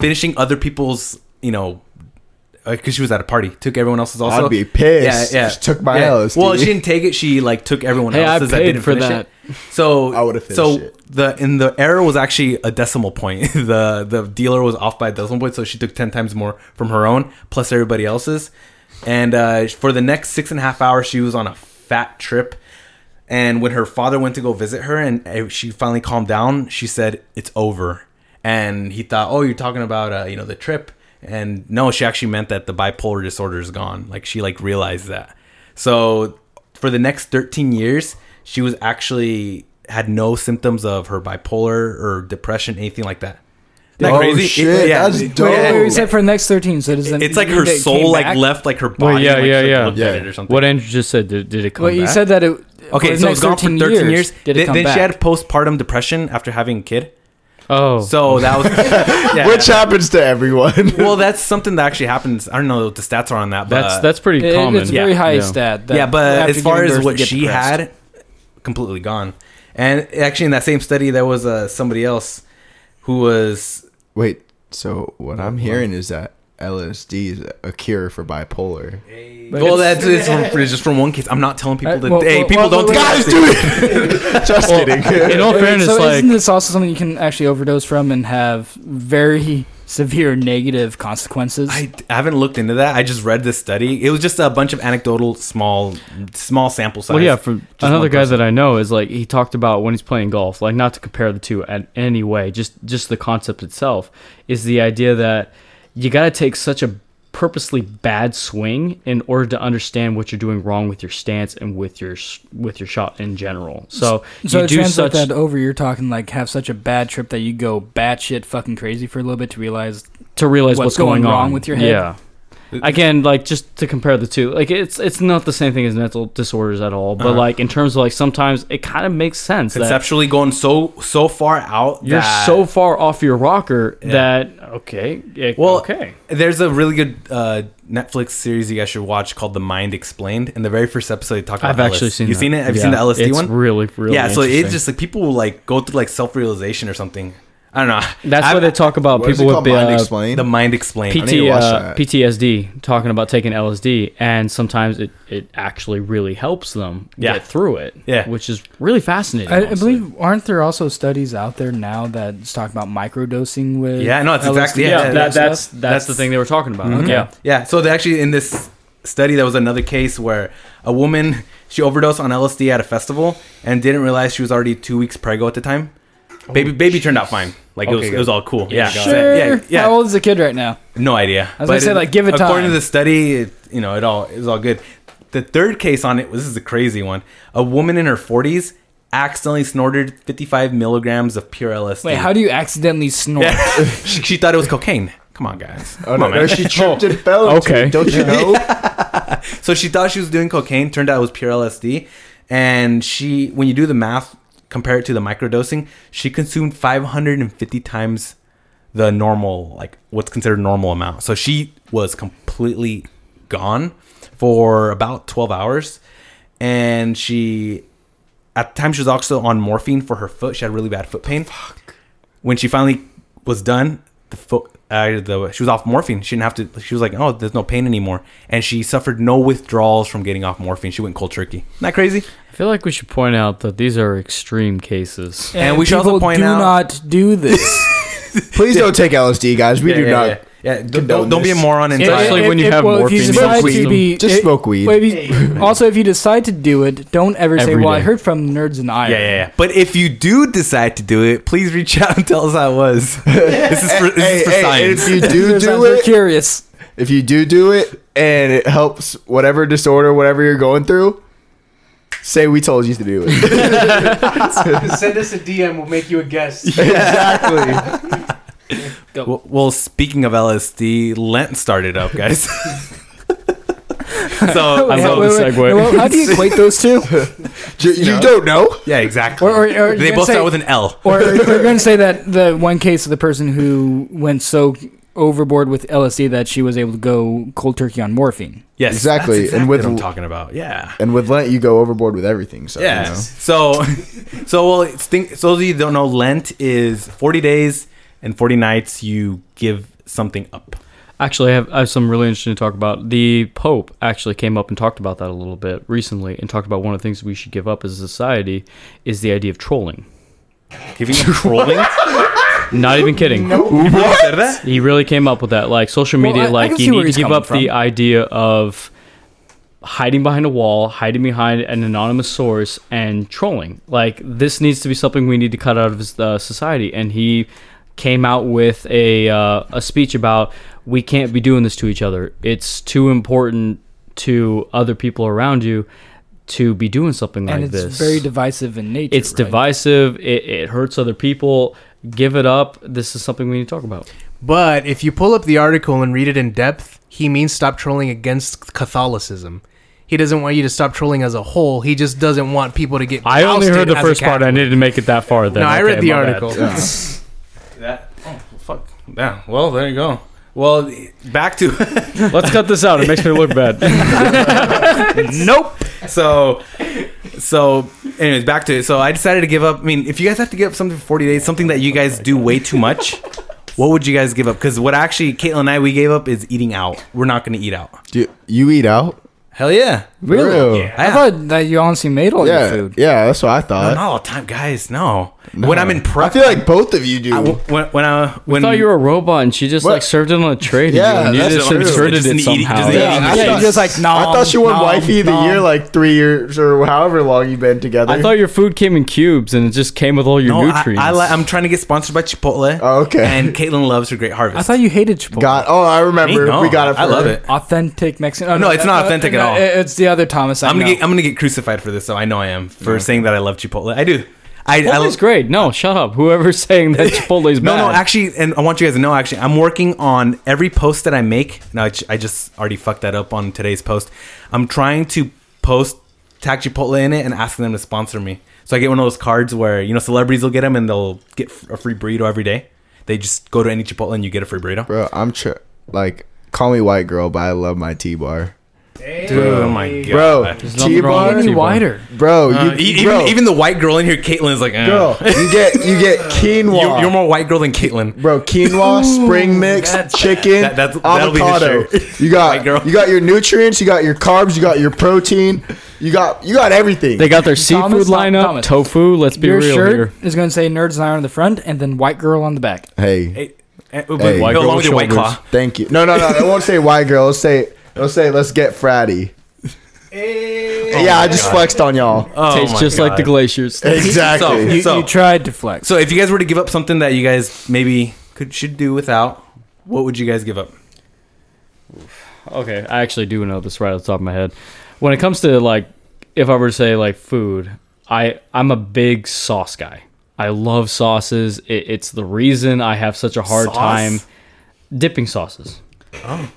finishing other people's, you know, because she was at a party, took everyone else's also. I'd be pissed Yeah, yeah. Just took my Yeah. LSD Well, she didn't take it. She like took everyone Hey, I else's that paid didn't for that. it. So I would've finished So it. the in the error was actually a decimal point. the The dealer was off by a decimal point, so she took ten times more from her own plus everybody else's. And uh, for the next six and a half hours, she was on a fat trip. And when her father went to go visit her, and uh, she finally calmed down, she said, "It's over." And he thought, "Oh, you're talking about uh, you know the trip." And no, she actually meant that the bipolar disorder is gone. Like she like realized that. So for the next 13 years, she was actually had no symptoms of her bipolar or depression, anything like that. Isn't that Oh, crazy? shit, that's Wait, dope. wait, wait, except for the next 13, so does that It's like her soul like back? left like her body. Well, yeah, and, like, yeah, yeah. looked Yeah. at it or something. What Andrew just said, did, did it come Well, you back? said that it. Okay, so it's gone for 13 years. Did it then come then back? she had postpartum depression after having a kid. Oh, So that was yeah. which happens to everyone well, that's something that actually happens. I don't know what the stats are on that, but that's that's pretty It- common. it's a very high Yeah. stat. that yeah, but as far as what you she depressed. had, completely gone. And actually, in that same study, there was uh, somebody else who was wait so what i'm hearing is that lsd is a cure for bipolar But well, that's it's, it's just from one case. I'm not telling people Uh, that. well, hey, well, people well, don't take guys do it just kidding in all fairness, so like isn't this also something you can actually overdose from and have very severe negative consequences. I, I haven't looked into that. I just read this study. It was just a bunch of anecdotal, small, small sample size. Well, yeah, from another guy person. that I know is like he talked about when he's playing golf, like not to compare the two in any way, just just the concept itself is the idea that you got to take such a purposely bad swing in order to understand what you're doing wrong with your stance and with your with your shot in general. So, so you do such that over, you're talking like have such a bad trip that you go batshit fucking crazy for a little bit to realize to realize what's what's, going, going wrong with your head. Yeah. Again, like just to compare the two, like it's it's not the same thing as mental disorders at all, but Uh-huh. like in terms of like sometimes it kind of makes sense that conceptually going so so far out. you're so far off your rocker Yeah. that okay, it- Well, okay, There's a really good uh, Netflix series you guys should watch called The Mind Explained. In the very first episode, they talk about it. I've actually LSD. seen. You that. seen it? Have you Yeah, seen the LSD it's one? Really, really. yeah. So it's just like people will like go through like self realization or something. I don't know. that's I've- why they talk about What is it people called? with Mind uh, Explained? The Mind Explained. PT, uh. PTSD talking about taking LSD, and sometimes it, it actually really helps them Yeah. get through it. Yeah. which is really fascinating. I, I believe aren't there also studies out there now that's talking about microdosing with Yeah, no, it's LSD exactly- yeah, yeah, that, that's, that's That's- the thing they were talking about. Mhm. Yeah, Yeah. So they actually in this study there was another case where a woman she overdosed on LSD at a festival and didn't realize she was already two weeks preggo at the time. Baby, baby turned out fine. Like it was, Okay, it was all cool. Yeah, got. Sure. yeah, yeah. How old is the kid right now? No idea. I was gonna say, it- like, give it time. According time. to the study, it, you know, it all it was all good. The third case on it was this is a crazy one. A woman in her forties accidentally snorted 55 milligrams of pure LSD. Wait, how do you accidentally snort? Yeah. she, she thought it was cocaine. Come on, guys. Oh Come no, on, no, man. she tripped and fell. into Okay. it, Don't you know? So she thought she was doing cocaine. Turned out it was pure LSD. And she, when you do the math, compare it to the microdosing, she consumed 550 times the normal, like what's considered normal amount. So she was completely gone for about 12 hours. And she, at the time, she was also on morphine for her foot. She had really bad foot pain. Fuck. When she finally was done, the foot, uh, the she was off morphine. She didn't have to. She was like, "Oh, there's no pain anymore," and she suffered no withdrawals from getting off morphine. She went cold turkey. Isn't that crazy? I feel like we should point out that these are extreme cases. And we should also people point do out- not do this. Please don't take LSD, guys. We yeah, do yeah, not. yeah. Yeah, don't, don't, don't be a moron and Especially try. when you have if morphine you in decide your to system. be, Just it- smoke weed. well, if you- also, if you decide to do it, don't ever say, Every "Well, I day. heard from nerds and I." Yeah, yeah, yeah. But if you do decide to do it, please reach out and tell us how it was. this is for, this Hey, is for hey, science. if you do do We're it, curious. if you do do it, and it helps whatever disorder, whatever you're going through, say we told you to do it. Send us a DM. We'll make you a guest. exactly. Well, well, speaking of LSD, Lent started up, guys. so, I love the segue. Well, how do you equate those two? You, you don't know. yeah, exactly. Or- or- or they both say- start with an L. Or are going to say that the one case of the person who went so overboard with LSD that she was able to go cold turkey on morphine? Yes, Exactly, That's and with what I'm talking about. Yeah. And with Lent, you go overboard with everything. So Yeah. you know. So, so well, think, so those of you don't know, Lent is 40 days and 40 nights. You give something up. Actually, I have, I have some really interesting to talk about. The Pope actually came up and talked about that a little bit recently and talked about one of the things we should give up as a society is the idea of trolling. Giving up trolling. Not even kidding. What? Said that? He really came up with that. Like social media, I- I like can see you need to give coming up the idea of hiding behind a wall, hiding behind an anonymous source, and trolling. Like this needs to be something we need to cut out of his, uh, society. And he came out with a uh, a speech about we can't be doing this to each other. It's too important to other people around you to be doing something like this. and it's this. very divisive in nature. it's right? divisive. It, it hurts other people. Give it up. This is something we need to talk about. But if you pull up the article and read it in depth, he means stop trolling against Catholicism. He doesn't want you to stop trolling as a whole. He just doesn't want people to get. I only heard the first part. I Catholic. needed to make it that far. Then No, I Okay, read the article. bad. article. That. Oh fuck. Yeah. Well, there you go. Well, back to Let's cut this out. It makes me look bad. Nope. so so anyways back to it so i decided to give up i mean if you guys have to give up something for 40 days something that you guys do way too much what would you guys give up because what actually caitlin and i we gave up is eating out we're not going to eat out Do you eat out? hell yeah Really? real. Yeah. I thought that you honestly made all Yeah, your food. yeah, that's what I No, thought. not all the time, guys. No. When I'm in prep, I feel like both of you do. I- when when I I when thought you were a robot and she just What? like served it on a tray Yeah, you and you just true. inserted Just it eating- somehow. just an Yeah, eating I Yeah, thought- you're just like, no. I thought she won wifey of the year like three years or however long you've been together. I thought your food came in cubes and it just came with all your no, nutrients. I, li- I'm trying to get sponsored by Chipotle. Oh, okay. And Caitlin loves her Great Harvest. I thought you hated Chipotle. got. Oh, I remember. Me? No, we got it. For I love her. it. authentic Mexican. No, it's not authentic at all. It's the other Thomas. I I'm gonna know. get I'm gonna get crucified for this, so I know I am for saying that I love Chipotle. I do. I, I Chipotle's great. No, shut up. Whoever's saying that Chipotle's no bad. no no, actually, and I want you guys to know actually, I'm working on every post that I make. Now I j- I just already fucked that up on today's post. I'm trying to post tag Chipotle in it and asking them to sponsor me. So I get one of those cards where you know celebrities will get them and they'll get f- a free burrito every day. They just go to any Chipotle and you get a free burrito. Bro, I'm tr- like call me white girl, but I love my T bar. Dude, oh my god, Bro, There's nothing T bar, with Any T-bar. wider. bro, you, Uh, even bro, even the white girl in here, Caitlin is like, eh. girl, you get you get quinoa. You're, you're more white girl than Caitlin. Bro, quinoa, spring mix, chicken, That- that's- that'll be avocado. You White girl. got you got your nutrients, you got your carbs, you got your protein, you got you got everything. They got their seafood Thomas, lineup, Thomas. tofu. Let's be Your real shirt here. is going to say "Nerds and I" on the front, and then "White Girl" on the back. hey, Hey, eh, Hey. go White along girl with your white claw. thank you. No, no, no. It won't say white girl. It'll say it'll say let's get fratty. yeah, I oh just flexed on y'all. Oh Tastes my just like the glaciers. Exactly. You, So- you tried to flex. So if you guys were to give up something that you guys maybe could should do without, what would you guys give up? Okay, I actually do know this right off the top of my head. When it comes to like, if I were to say like food, I I'm a big sauce guy. I love sauces. It, it's the reason I have such a hard Sauce? time dipping sauces. Oh,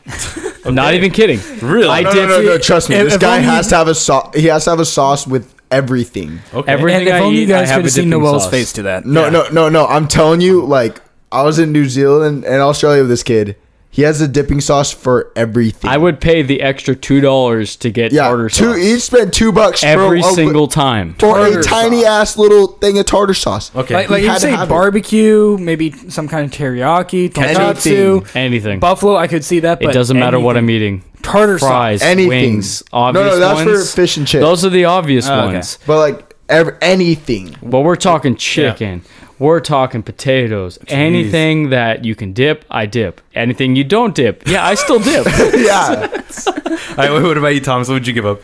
I'm not even kidding. Really? I no, dip no, no, no, trust me. if- this if guy only- has to have a sauce. He has to have a sauce with everything. Okay. everything and if I only eat, you I guys have could a have seen dipping Noel's sauce. face to that. No, Yeah. no, no, no. I'm telling you, like I was in New Zealand and Australia with this kid. He has a dipping sauce for everything. I would pay the extra two dollars to get yeah, tartar two. sauce Each spend two bucks every for a, single time. for a tartar tiny sauce. ass little thing of tartar sauce. Okay. Like, like you had say have it. barbecue, maybe some kind of teriyaki, tonkatsu, Anything. buffalo. I could see that. It doesn't matter what I'm eating. Tartar Fries, sauce. Anything. wings, No, obvious no, that's ones. for fish and chips. Those are the obvious Oh, okay. ones. but like ev- anything. But we're talking chicken. We're talking potatoes. Anything that you can dip, I dip. Anything you don't dip, yeah, I still dip. yeah. All right, what about you, Thomas? What would you give up?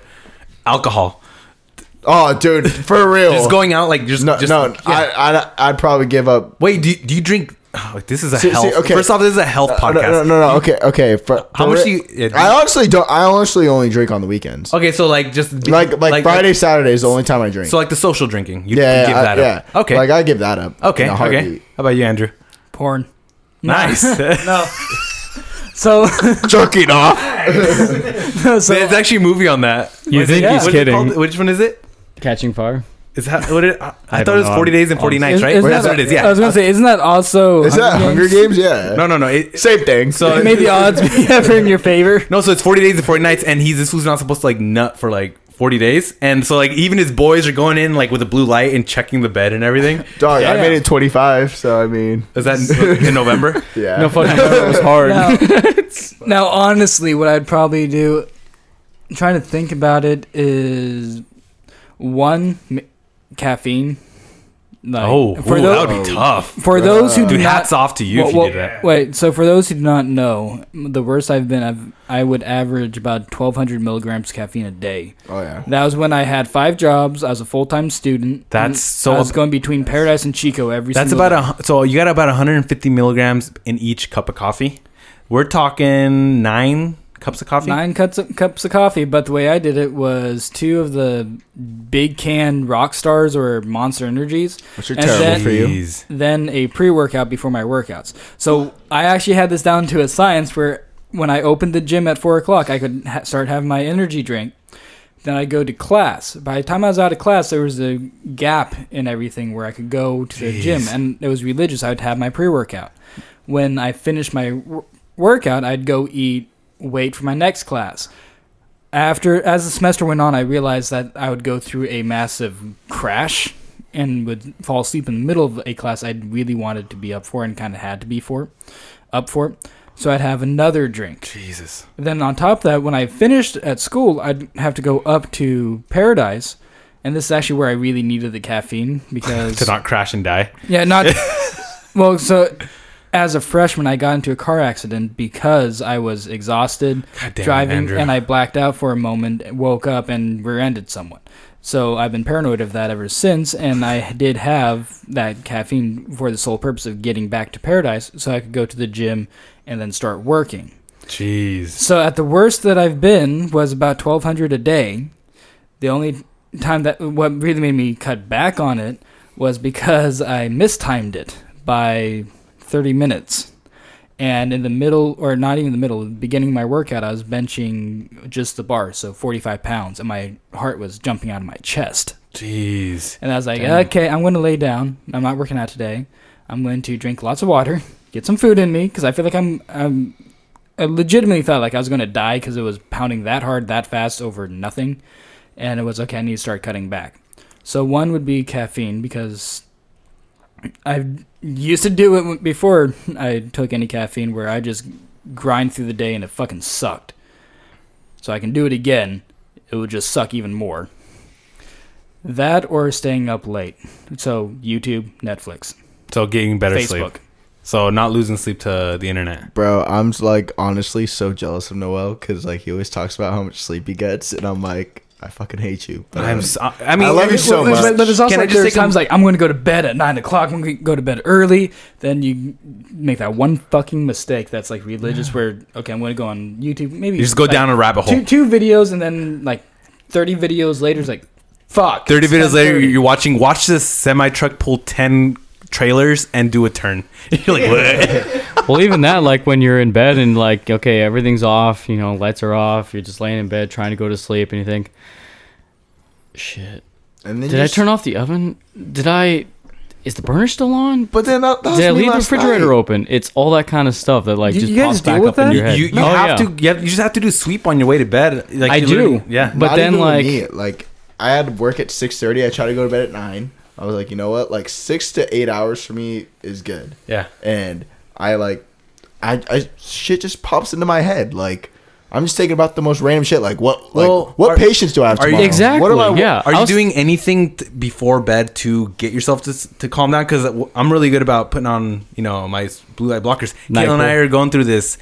Alcohol. Oh, dude, for real. Just going out like just No, just no. yeah. I, I, I'd probably give up. Wait, do you, do you drink? Oh, this is a See- see, health. okay. First off, this is a health Uh, podcast. No, no, no, no. Okay, okay. For, How for much re- do you- yeah, do I honestly don't. I honestly only drink on the weekends. Okay, so like just be- Like, like, Friday, Saturday is the only time I drink. So like the social drinking, you yeah, yeah, give I- that yeah. up. Okay, Like I give that up. okay, in a okay. How about you, Andrew? Porn. Nice. No. So, Jerking off. so There's actually a movie on that. You What is think it? he's What is kidding. Which one is it? Catching fire. Is that what it? I, I I thought it was know. 40 days and 40 nights, right? isn't That's that- what it is. Yeah. I was gonna say, isn't that also Is that Hunger Games? Yeah. no, no, no. It, Same thing. So it made the odds be ever in your favor. no, so it's 40 days and 40 nights, and he's this who's not supposed to like nut for like 40 days, and so like even his boys are going in like with a blue light and checking the bed and everything. dog, I Yeah. made it 25. So I mean, Is that in, in November? yeah. No fucking it was hard. Now, now, honestly, what I'd probably do, I'm trying to think about it, is one m- caffeine. Like, Oh, for ooh, those that would be tough. for those who do Dude, not hats off to you if you well, did that. Wait, so for those who do not know, the worst I've been, I've I would average about 1,200 milligrams caffeine a day. Oh yeah. That was when I had five jobs. I was a full time student. That's so- I was going between Paradise and Chico every. That's single about day. a so you got about 150 milligrams in each cup of coffee. We're talking nine cups of coffee. nine cups of, cups of coffee. But the way I did it was two of the big can Rock Stars or Monster Energies, Which are And terrible then- for you. Then a pre workout before my workouts. So I actually had this down to a science where when I opened the gym at four o'clock, I could ha- start having my energy drink. Then I go to class. By the time I was out of class, there was a gap in everything where I could go to the gym, and it was religious. I would have my pre workout. When I finished my wor- workout, I'd go eat, wait for my next class. After as the semester went on, I realized that I would go through a massive crash and would fall asleep in the middle of a class I really wanted to be up for and kind of had to be for up for. So I'd have another drink. Jesus. Then on top of that, when I finished at school, I'd have to go up to Paradise, and this is actually where I really needed the caffeine because To not crash and die. yeah, not well. So as a freshman, I got into a car accident because I was exhausted it, driving, Andrew. and I blacked out for a moment, woke up, and rear-ended someone. So I've been paranoid of that ever since, and I did have that caffeine for the sole purpose of getting back to Paradise, so I could go to the gym and then start working. Jeez. So at the worst that I've been was about twelve hundred a day. The only time that what really made me cut back on it was because I mistimed it by thirty minutes. And in the middle, or not even the middle, beginning my workout, I was benching just the bar, so 45 pounds, and my heart was jumping out of my chest. Jeez. And I was like, Damn. okay, I'm going to lay down. I'm not working out today. I'm going to drink lots of water, get some food in me, because I feel like I'm, I'm, I legitimately felt like I was going to die because it was pounding that hard, that fast over nothing. And it was okay, I need to start cutting back. So one would be caffeine because I used to do it before I took any caffeine where I just grind through the day and it fucking sucked. So I can do it again. It would just suck even more. That or staying up late. So YouTube, Netflix, So getting better sleep. Facebook. So not losing sleep to the internet. Bro, I'm like honestly so jealous of Noel because like he always talks about how much sleep he gets, and I'm like, I fucking hate you. But I'm. I'm So, I mean, I love you so much. But, but there's also Can I like, just there's take times like I'm going to go to bed at nine o'clock. I'm going to go to bed early. Then you make that one fucking mistake that's like religious. Where okay, I'm going to go on YouTube. Maybe You just go like, down a rabbit hole. two two videos, and then like thirty videos later, it's like fuck. 30 videos later, you're watching, watch this semi truck pull 10 trailers and do a turn. You're like, what? well, even that, like when you're in bed and like, okay, everything's off, you know, lights are off, you're just laying in bed trying to go to sleep, and you think, shit, and then did I turn off the oven? Did I? Is the burner still on? But then that, that was Did I me leave the refrigerator night. open? It's all that kind of stuff that like You- just you pops back with up in your head. You, you Oh, have yeah. to, you, have, you just have to do sweep on your way to bed. Like, I do. Yeah. But Not then, even with like- me. like I had to work at six thirty. I try to go to bed at nine. I was like, you know what? Like six to eight hours for me is good. Yeah. And I like, I, I shit just pops into my head. Like I'm just thinking about the most random shit. Like what? Like Well, what are- patience do I have are you- tomorrow? Exactly. What am I? yeah. Are you was- doing anything t- before bed to get yourself to, to calm down? Because uh, I'm really good about putting on, you know, my blue light blockers. Nyquil. Caitlin and I are going through this.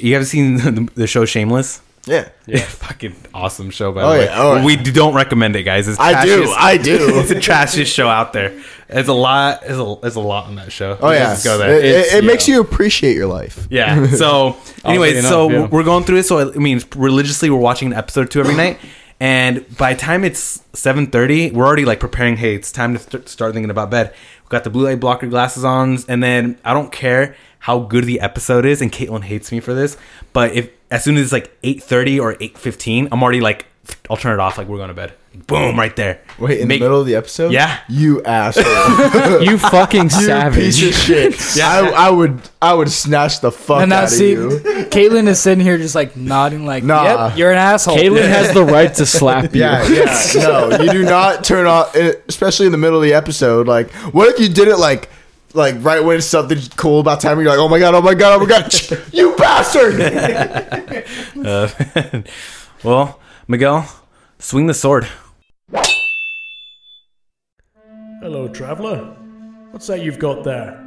You haven't seen the, the show Shameless? Yeah. Yeah, fucking awesome show. By Oh, the way, yeah, oh, yeah. we don't recommend it, guys. It's I do. I do. it's the trashiest show out there. There's a lot. There's a, there's a lot on that show. Oh yeah. Go It, there. it, It's- it makes yeah. you appreciate your life. Yeah. So, anyway, enough, so yeah. we're going through it. So, I mean, religiously, we're watching an episode or two every night. And by the time it's 7.30, we're already like preparing, hey, it's time to st- start thinking about bed. We've got the blue light blocker glasses on. And then I don't care how good the episode is. And Caitlin hates me for this. But if as soon as it's like 8.30 or 8.15, I'm already like, I'll turn it off. Like, we're going to bed. Boom, right there. Wait, in Make- the middle of the episode? Yeah. You asshole. you fucking you piece savage. of shit. Yeah. I, I would I would snatch the fuck And now out see, of you. Caitlin is sitting here just like nodding, like, Nah. "Yep, you're an asshole." Caitlin has the right to slap you. Yeah, yeah. No, you do not turn off, eh, especially in the middle of the episode. Like, what if you did it like, like right when something's cool about time? You're like, oh my god, oh my god, oh my god, you bastard! Uh, well, Miguel, swing the sword. Hello, traveler. What's that you've got there?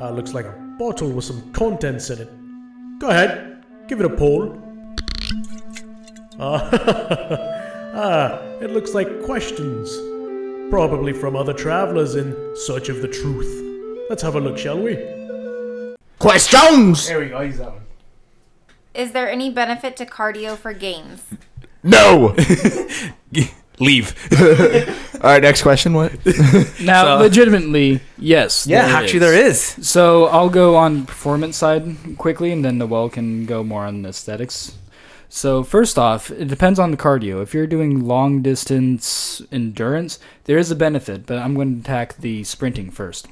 Ah, looks like a bottle with some contents in it. Go ahead, give it a pull. Ah, ah, it looks like questions. Probably from other travelers in search of the truth. Let's have a look, shall we? Questions? There we go. Use that one. Is there any benefit to cardio for games? No. Leave. All right, next question. What? Now, So- legitimately, yes. Yeah, there actually, is. there is. So I'll go on performance side quickly, and then Noel can go more on aesthetics. So first off, it depends on the cardio. If you're doing long distance endurance, there is a benefit, but I'm going to attack the sprinting first.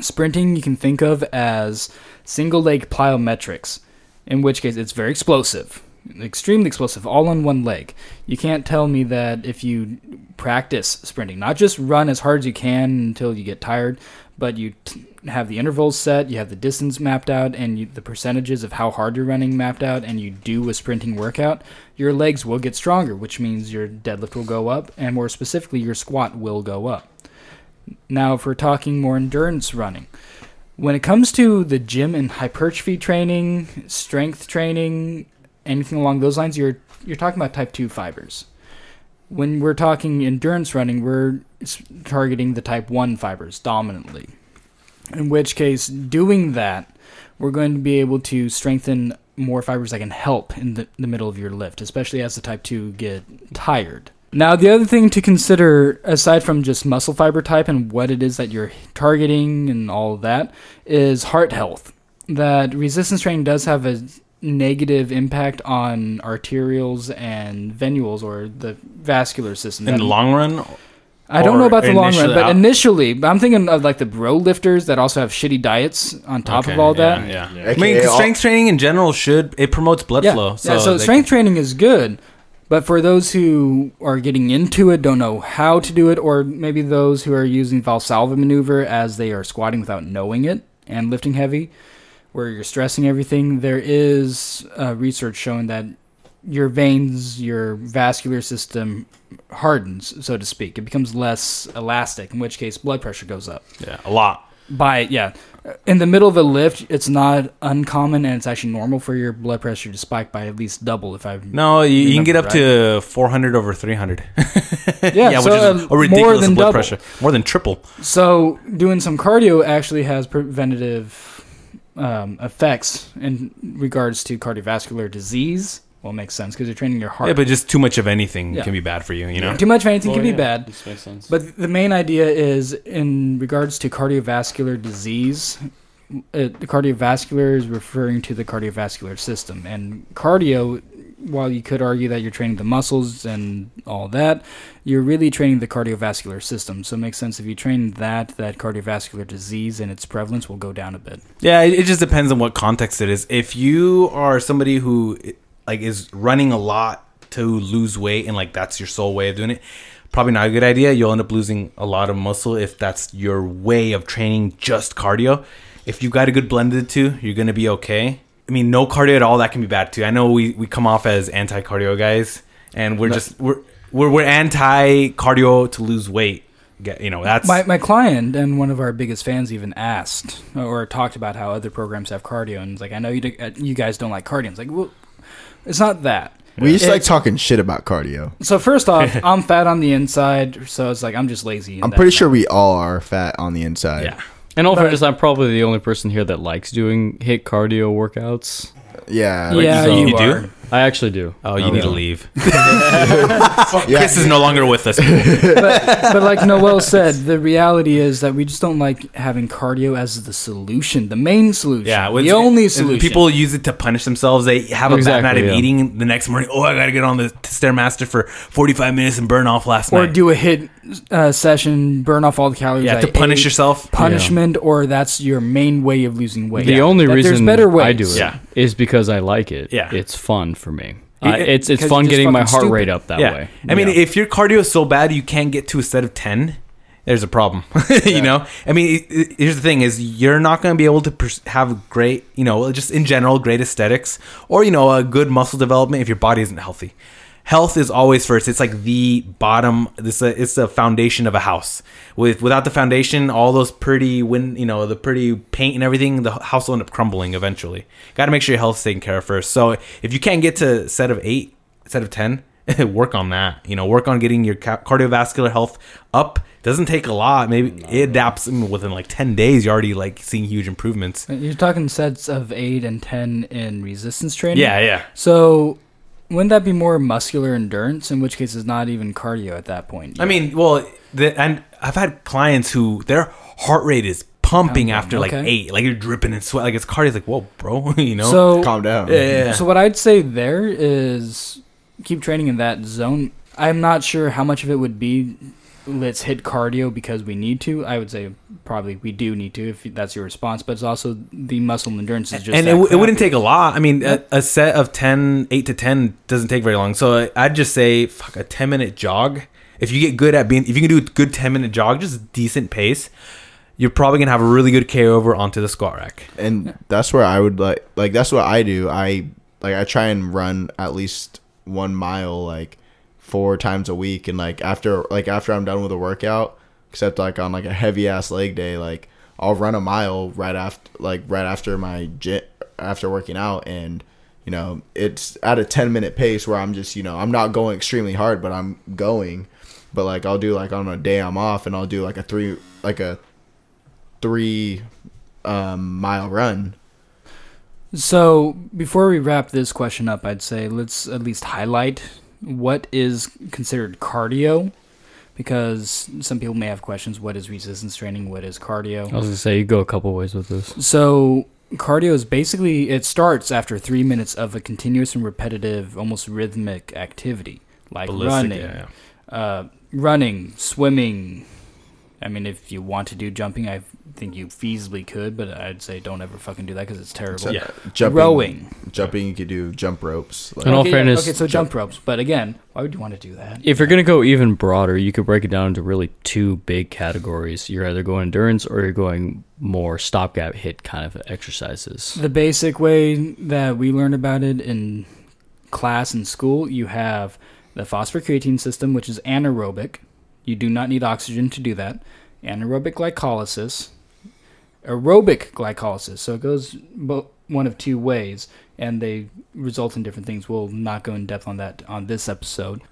Sprinting you can think of as single leg plyometrics, in which case it's very explosive, extremely explosive, all on one leg. You can't tell me that if you practice sprinting, not just run as hard as you can until you get tired, but you t- have the intervals set, you have the distance mapped out, and you, the percentages of how hard you're running mapped out, and you do a sprinting workout, your legs will get stronger, which means your deadlift will go up, and more specifically, your squat will go up. Now, if we're talking more endurance running, when it comes to the gym and hypertrophy training, strength training, anything along those lines, you're you're talking about type two fibers. When we're talking endurance running, we're targeting the type one fibers dominantly. In which case, doing that, we're going to be able to strengthen more fibers that can help in the, the middle of your lift, especially as the type 2 get tired. Now, the other thing to consider, aside from just muscle fiber type and what it is that you're targeting and all that, is heart health. That resistance training does have a negative impact on arterioles and venules or the vascular system. In That- the long run, I don't know about the long run, but out- initially, I'm thinking of like the bro lifters that also have shitty diets on top Okay, of all that. Yeah, yeah. Yeah. I mean, AKA 'cause all- strength training in general should it promotes blood Yeah, flow. So yeah. So they strength training is good, but for those who are getting into it, don't know how to do it, or maybe those who are using Valsalva maneuver as they are squatting without knowing it and lifting heavy, where you're stressing everything, there is uh, research showing that your veins, your vascular system hardens, so to speak. It becomes less elastic, in which case blood pressure goes up yeah, a lot. by yeah in the middle of a lift it's not uncommon and it's actually normal for your blood pressure to spike by at least double if i No, you, you can get up Remember, to 400 over 300. yeah, so which is uh, a ridiculous more than blood double pressure, more than triple. so doing some cardio actually has preventative um, effects in regards to cardiovascular disease well it makes sense because you're training your heart Yeah, but just too much of anything Yeah. can be bad for you. You know. too much of anything Well, can be bad This makes sense. But the main idea is in regards to cardiovascular disease. It, the cardiovascular is referring to the cardiovascular system, and cardio. While you could argue that you're training the muscles and all that, you're really training the cardiovascular system. So it makes sense if you train that, that cardiovascular disease and its prevalence will go down a bit. Yeah, it, just depends on what context it is. If you are somebody who like is running a lot to lose weight and like that's your sole way of doing it, probably not a good idea. You'll end up losing a lot of muscle if that's your way of training just cardio. If you've got a good blend of the two, you're gonna be okay. I mean, no cardio at all that can be bad too. I know we, we come off as anti cardio guys, and we're just we're we're, we're anti cardio to lose weight. You know that's My, my client and one of our biggest fans even asked or talked about how other programs have cardio, and it's like, I know you, do, uh, you guys don't like cardio. It's like, well, it's not that. We just It- like talking shit about cardio. So first off, I'm fat on the inside, so it's like I'm just lazy. I'm pretty sense. sure we all are fat on the inside. yeah. In all But- fairness, I'm probably the only person here that likes doing HIIT cardio workouts. Yeah. Yeah, you- you, you do? Are. I actually do. Oh, you need to leave. Yeah. Chris is no longer with us. But like Noel said, the reality is that we just don't like having cardio as the solution, the main solution, Yeah, the what's- only and solution. People use it to punish themselves. They have a Exactly, bad night of yeah. eating the next morning. Oh, I got to get on the stairmaster for forty-five minutes and burn off last night. or night. do a HIIT uh, session, burn off all the calories. yeah, I to punish ate, yourself. punishment, or that's your main way of losing weight. The only That reason there's better ways. I do it is Yeah. because I like it. Yeah. it's fun for me. It- Uh, it's it's fun getting my heart stupid. rate up that yeah, way. I mean, Yeah. if your cardio is so bad you can't get to a set of ten, there's a problem. you know, I mean, it, it- here's the thing: is you're not going to be able to pers- have great, you know, just in general, great aesthetics or you know a good muscle development if your body isn't healthy. Health is always first. It's like the bottom. This uh, it's the foundation of a house. With without the foundation, all those pretty win, you know, the pretty paint and everything, the house will end up crumbling eventually. Got to make sure your health's taken care of first. So if you can't get to set of eight, set of 10 work on that you know work on getting your ca- cardiovascular health up doesn't take a lot maybe it adapts within like 10 days you're already like seeing huge improvements You're talking sets of eight and ten in resistance training. yeah yeah So, wouldn't that be more muscular endurance? In which case, it's not even cardio at that point. i mean well the, and i've had clients who their heart rate is pumping Pumping, after like okay. eight like you're dripping in sweat like it's cardio it's like whoa bro you know so Calm down. yeah, yeah, yeah. So what I'd say there is keep training in that zone. I'm not sure how much of it would be let's hit cardio because we need to. I would say probably we do need to if that's your response, but it's also the muscle endurance is just and it, w- it wouldn't take a lot. I mean, a, a set of 10, 8 to 10 doesn't take very long. So I- I'd just say, fuck, a 10 minute jog. If you get good at being, if you can do a good 10 minute jog, just decent pace, you're probably gonna have a really good carryover onto the squat rack. and that's where I would like like that's what I do. I like I try and run at least one mile like four times a week, and like after like after I'm done with a workout, except like on like a heavy ass leg day, like I'll run a mile right after like right after my gym after working out, and you know it's at a ten minute pace where I'm just you know I'm not going extremely hard, but I'm going. But like I'll do like on a day I'm off, and I'll do like a three like a three um, mile run. So before we wrap this question up, I'd say let's at least highlight what is considered cardio, because some people may have questions. What is resistance training? What is cardio? I was gonna say you go a couple ways with this. So cardio is basically it starts after three minutes of a continuous and repetitive, almost rhythmic activity like running, yeah, uh, running, swimming. I mean, if you want to do jumping, I think you feasibly could, but I'd say don't ever fucking do that because it's terrible. Yeah. Jumping, Rowing. jumping, you could do jump ropes. Like, In all Okay, yeah, fairness, okay, so jump ropes. But again, why would you want to do that? If you're gonna go even broader, you could break it down into really two big categories. You're either going endurance or you're going more stopgap HIIT kind of exercises. The basic way that we learn about it in class and school, you have the phosphocreatine system, which is anaerobic. You do not need oxygen to do that. Anaerobic glycolysis, aerobic glycolysis. So it goes one of two ways, and they result in different things. We'll not go in depth on that on this episode.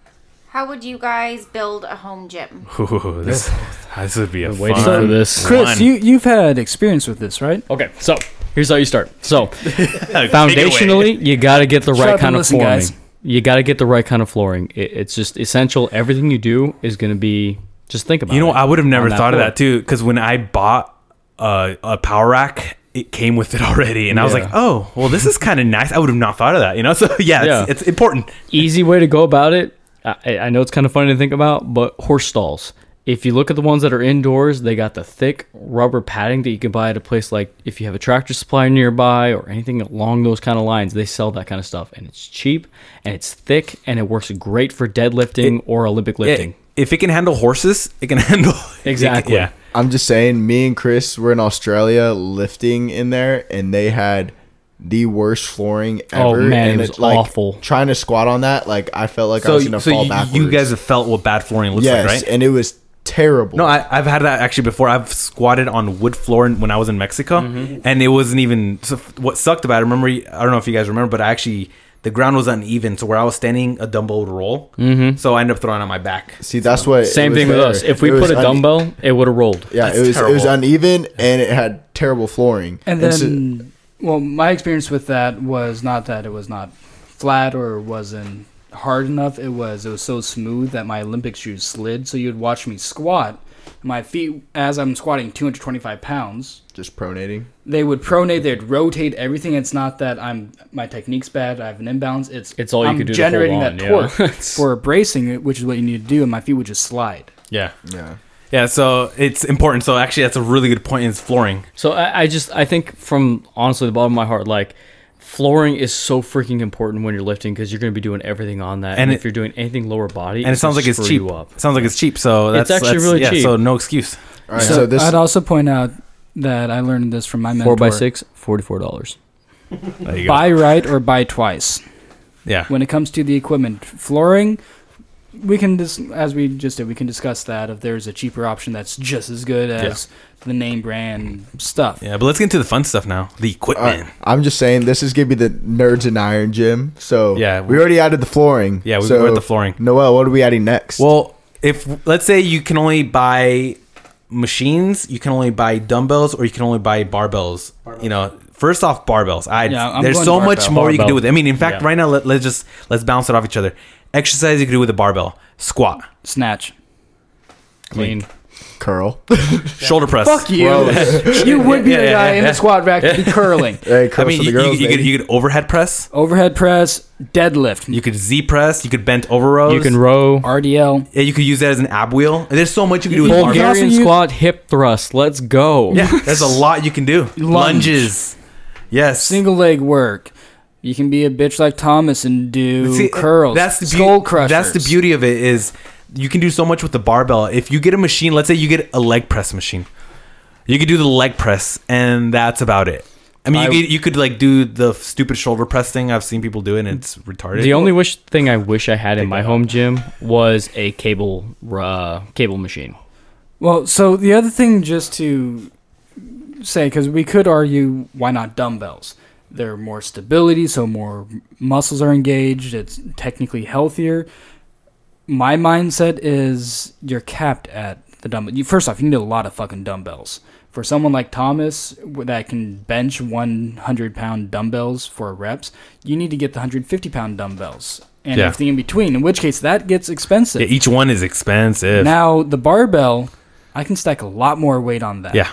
How would you guys build a home gym? Ooh, this, this would be a Been waiting fun for this. Chris, one. you you've had experience with this, right? Okay, so here's how you start. So Take it away. foundationally, you got to get the Shut right kind of listen, flooring. guys. You got to get the right kind of flooring. It, it's just essential. Everything you do is going to be just think about. You know, it I would have never on that thought of that too, because when I bought uh, a power rack, it came with it already, and I was like, "Oh, well, this is kind of nice." I would have not thought of that, you know. So yeah, Yeah. It's, it's important. easy way to go about it. I, I know it's kind of funny to think about, but horse stalls. If you look at the ones that are indoors, they got the thick rubber padding that you can buy at a place like if you have a tractor supply nearby or anything along those kind of lines. They sell that kind of stuff, and it's cheap and it's thick and it works great for deadlifting It- or Olympic lifting. If it can handle horses, it can handle Exactly. yeah, I'm just saying, me and Chris were in Australia lifting in there, and they had the worst flooring ever. Oh, man, and it was like, awful. Trying to squat on that, like I felt like I was gonna so fall you, backwards. you guys have felt what bad flooring looks yes, like, right? and it was terrible. No, I, I've had that actually before. I've squatted on wood floor when I was in Mexico, Mm-hmm. and it wasn't even. So what sucked about it? Remember, I don't know if you guys remember, but I actually the ground was uneven, so where I was standing, a dumbbell would roll. Mm-hmm. So I ended up throwing it on my back. See, that's what. Same it was thing with us. If we It put a une- dumbbell, it would have rolled. yeah, That's it was it was uneven and it had terrible flooring. And so- then, well, my experience with that was not that it was not flat or wasn't hard enough. It was it was so smooth that my Olympic shoes slid. So you'd watch me squat. My feet, as I'm squatting 225 pounds, just pronating. they would pronate. They'd rotate everything. It's not that I'm my technique's bad. I have an imbalance. It's It's all you I'm could do to hold generating on, that yeah. torque It's- for bracing which is what you need to do, and my feet would just slide. Yeah, Yeah. yeah. So it's important. So actually, that's a really good point. Is flooring. So I, I just I think from honestly the bottom of my heart, like flooring is so freaking important when you're lifting because you're going to be doing everything on that. And And, it- if you're doing anything lower body, and it sounds like it's cheap. Up. It sounds like it's cheap. So that's actually that's- really yeah, cheap. So no excuse. All right. so, So, this I'd also point out that I learned this from my mentor. Four by six, forty four dollars. There you go. Buy right or buy twice. Yeah. When it comes to the equipment, flooring, we can just as we just did, we can discuss that if there's a cheaper option that's just as good as the name brand stuff. Yeah, but let's get into the fun stuff now. The equipment. right, I'm just saying this is gonna be the nerds and iron gym. So Yeah, we already added the flooring. Yeah, we so, were at the flooring. Noel, what are we adding next? Well, if let's say you can only buy machines, you can only buy dumbbells, or you can only buy barbells. You know, first off, barbells. I Yeah, there's going so much barbell. more you can do with. it. I mean, in fact, Yeah. right now let, let's just let's bounce it off each other. Exercise you can do with a barbell, squat, Snatch. Clean. curl. shoulder press. Fuck you. you would be Yeah, the yeah, guy in yeah. the squat rack to be curling. hey, I mean, for you, the girls. you, you could baby. you could overhead press, Overhead press, deadlift, you could Z press, you could bent over rows. You can row. RDL. yeah, you could use that as an ab wheel. There's so much you can do with You barbells. can also Bulgarian use- squat, hip thrust. Let's go. Yeah, there's a lot you can do. Lunge. Lunges. Yes. Single leg work. You can be a bitch like Thomas and do See, curls. That's the skull beauty. crushers. That's the beauty of it is you can do so much with the barbell. If you get a machine, let's say you get a leg press machine, You could do the leg press, and that's about it. I mean, you I- could, you could like do the stupid shoulder press thing. I've seen people do it, and it's retarded. The only wish thing I wish I had in my home gym was a cable uh, cable machine. Well, so the other thing, just to say, because we could argue, why not dumbbells? They're more stability, so more muscles are engaged. It's technically healthier. My mindset is you're capped at the dumbbell. You, first off, you need a lot of fucking dumbbells. For someone like Thomas that can bench 100 pound dumbbells for reps, you need to get the 150 pound dumbbells and Yeah. everything in between. In which case, that gets expensive. Yeah, each one is expensive. Now the barbell, I can stack a lot more weight on that. yeah,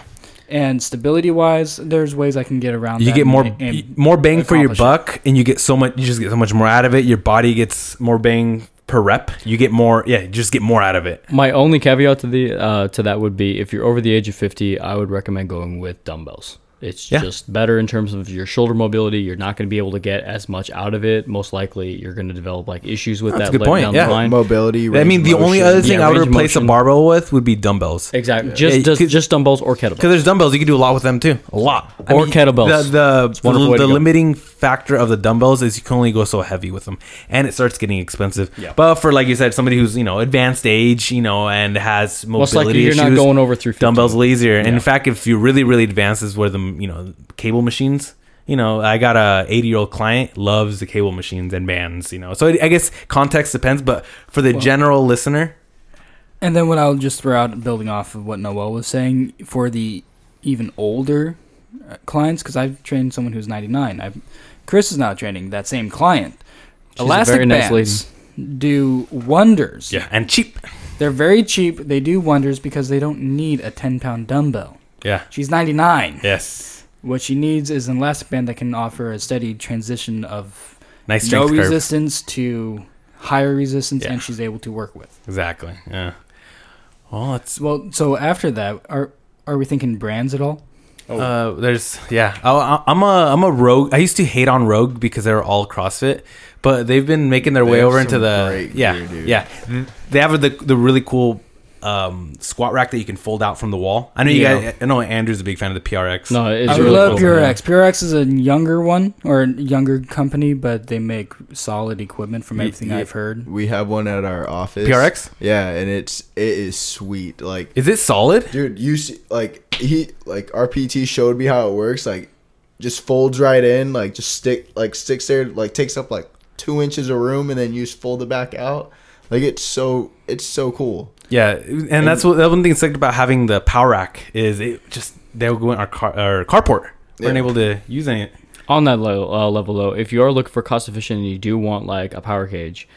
And stability wise, there's ways I can get around. you that get more and more bang for your accomplish it. buck, and you get so much. You just get so much more out of it. Your body gets more bang per rep. You get more. Yeah, you just get more out of it. My only caveat to the uh, to that would be if you're over the age of 50, I would recommend going with dumbbells. It's Yeah. just better in terms of your shoulder mobility. You're not going to be able to get as much out of it. Most likely, you're going to develop like issues with That's a that good later point, down yeah. the line. Mobility. I mean, of the only other thing Yeah, I would replace a barbell with would be dumbbells. Exactly. Yeah, Just you just, just dumbbells or kettlebells. Because there's dumbbells, you can do a lot with them too. A lot. Or kettlebells. The the, It's a wonderful the, the limiting factor of the dumbbells is you can only go so heavy with them, and it starts getting expensive. Yeah. But for like you said, somebody who's you know advanced age, you know, and has Most mobility likely, you're issues, not going over through 50. dumbbells are easier. And in fact, if you're really really advanced, is where the you know cable machines. You know, I got a 80 year old client loves the cable machines and bands. You know, so I guess context depends, but for the Well- general listener, And then what I'll just throw out, building off of what Noel was saying, for the even older uh, clients, because I've trained someone who's 99. I've, Chris is now training that same client. She's a Elastic very nice bands do wonders. yeah, and cheap. They're very cheap. They do wonders because they don't need a 10 pound dumbbell. Yeah. She's 99. Yes. What she needs is an elastic band that can offer a steady transition of Nice no curve. resistance to higher resistance, Yeah. and she's able to work with. Exactly. Yeah. Well, it's Well, so after that, are are we thinking brands at all? Uh, there's yeah. I, I'm a I'm a rogue. I used to hate on Rogue because they were all CrossFit, but they've been making their They way over into the great yeah gear, dude. yeah. They have the the really cool um, squat rack that you can fold out from the wall. I know you Yeah. guys. I know Andrew's a big fan of the PRX. No, it's I really love cool. PureX. PureX is a younger one or a younger company, but they make solid equipment from Ye- everything yeah. I've heard. We have one at our office. PRX. Yeah, and it's it is sweet. Like, Is it solid? dude, you see, like he like our PT showed me how it works. Like, just folds right in. Like, just stick like sticks there. Like, takes up like two inches of room, and then you just fold it back out. Like, it's so it's so cool. Yeah, and that's what that one thing that's like about having the power rack is it just they'll go in our car our carport. We weren't able to use any. on that level, uh, level though, if you are looking for cost efficient and you do want like a power cage,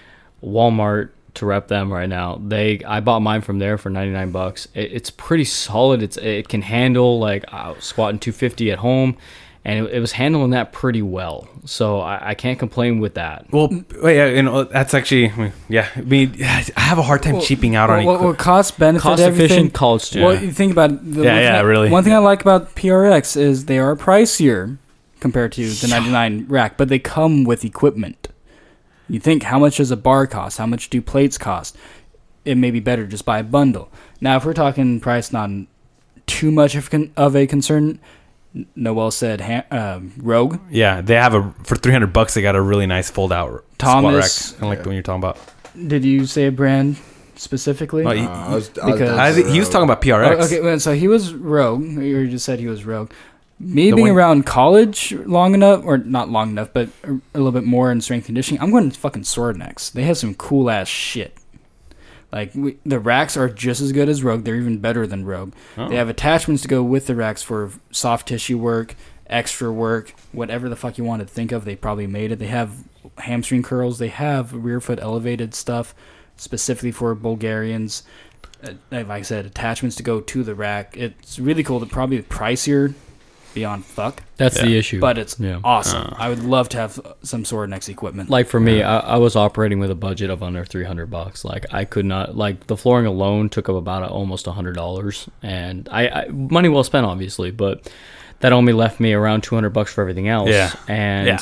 Walmart to rep them right now. They I bought mine from there for 99 bucks. It, it's pretty solid. It's it can handle like I was squatting 250 at home and it, it was handling that pretty well. So I, I can't complain with that. Well, wait, yeah, you know that's actually yeah. I mean, I have a hard time Well, cheaping out on Well, well, well, cost benefit Cost everything. efficient college student. Well, you think about it, the Yeah, one yeah, thing I- really. One thing I like about PRX is they are pricier compared to the 99 rack, but they come with equipment. You think how much does a bar cost? How much do plates cost? It may be better just buy a bundle. Now, if we're talking price not too much of, con- of a concern, N- Noel said ha- uh, Rogue. Yeah, they have a for three hundred bucks. They got a really nice fold out Thomas- squat rack, kind of like the one you're talking about. Did you say a brand specifically? Oh, he- Uh, I was, I was Because- I he was talking about PRX. Oh, okay, so he was rogue. You just said he was rogue. Me The being one- around college long enough, or not long enough, but a, a little bit more in strength conditioning, I'm going to fucking Sorinex. They have some cool ass shit. Like we, the racks are just as good as Rogue. They're even better than Rogue. Oh. They have attachments to go with the racks for soft tissue work, extra work, whatever the fuck you want to think of. They probably made it. They have hamstring curls. They have rear foot elevated stuff specifically for Bulgarians. Uh, like I said, attachments to go to the rack. It's really cool. They're probably pricier beyond fuck, That's Yeah. the issue. but it's Yeah. awesome. Uh. I would love to have some Sorinex equipment. like for me, I, I was operating with a budget of under 300 bucks. Like I could not like the flooring alone took up about almost a hundred dollars, and I, I money well spent obviously, but that only left me around 200 bucks for everything else. Yeah. and. Yeah.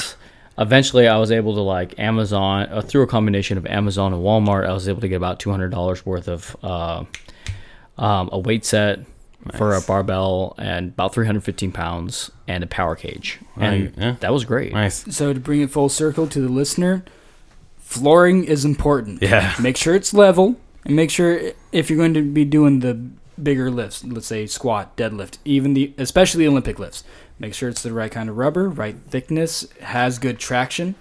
Eventually, I was able to like Amazon uh, through a combination of Amazon and Walmart. I was able to get about two hundred dollars worth of uh, um, a weight set, for a barbell and about 315 pounds and a power cage, and Right, yeah. that was great. Nice. So to bring it full circle to the listener, flooring is important. Yeah. Make sure it's level and make sure if you're going to be doing the bigger lifts, let's say squat, deadlift, even the especially Olympic lifts, make sure it's the right kind of rubber, right thickness, has good traction.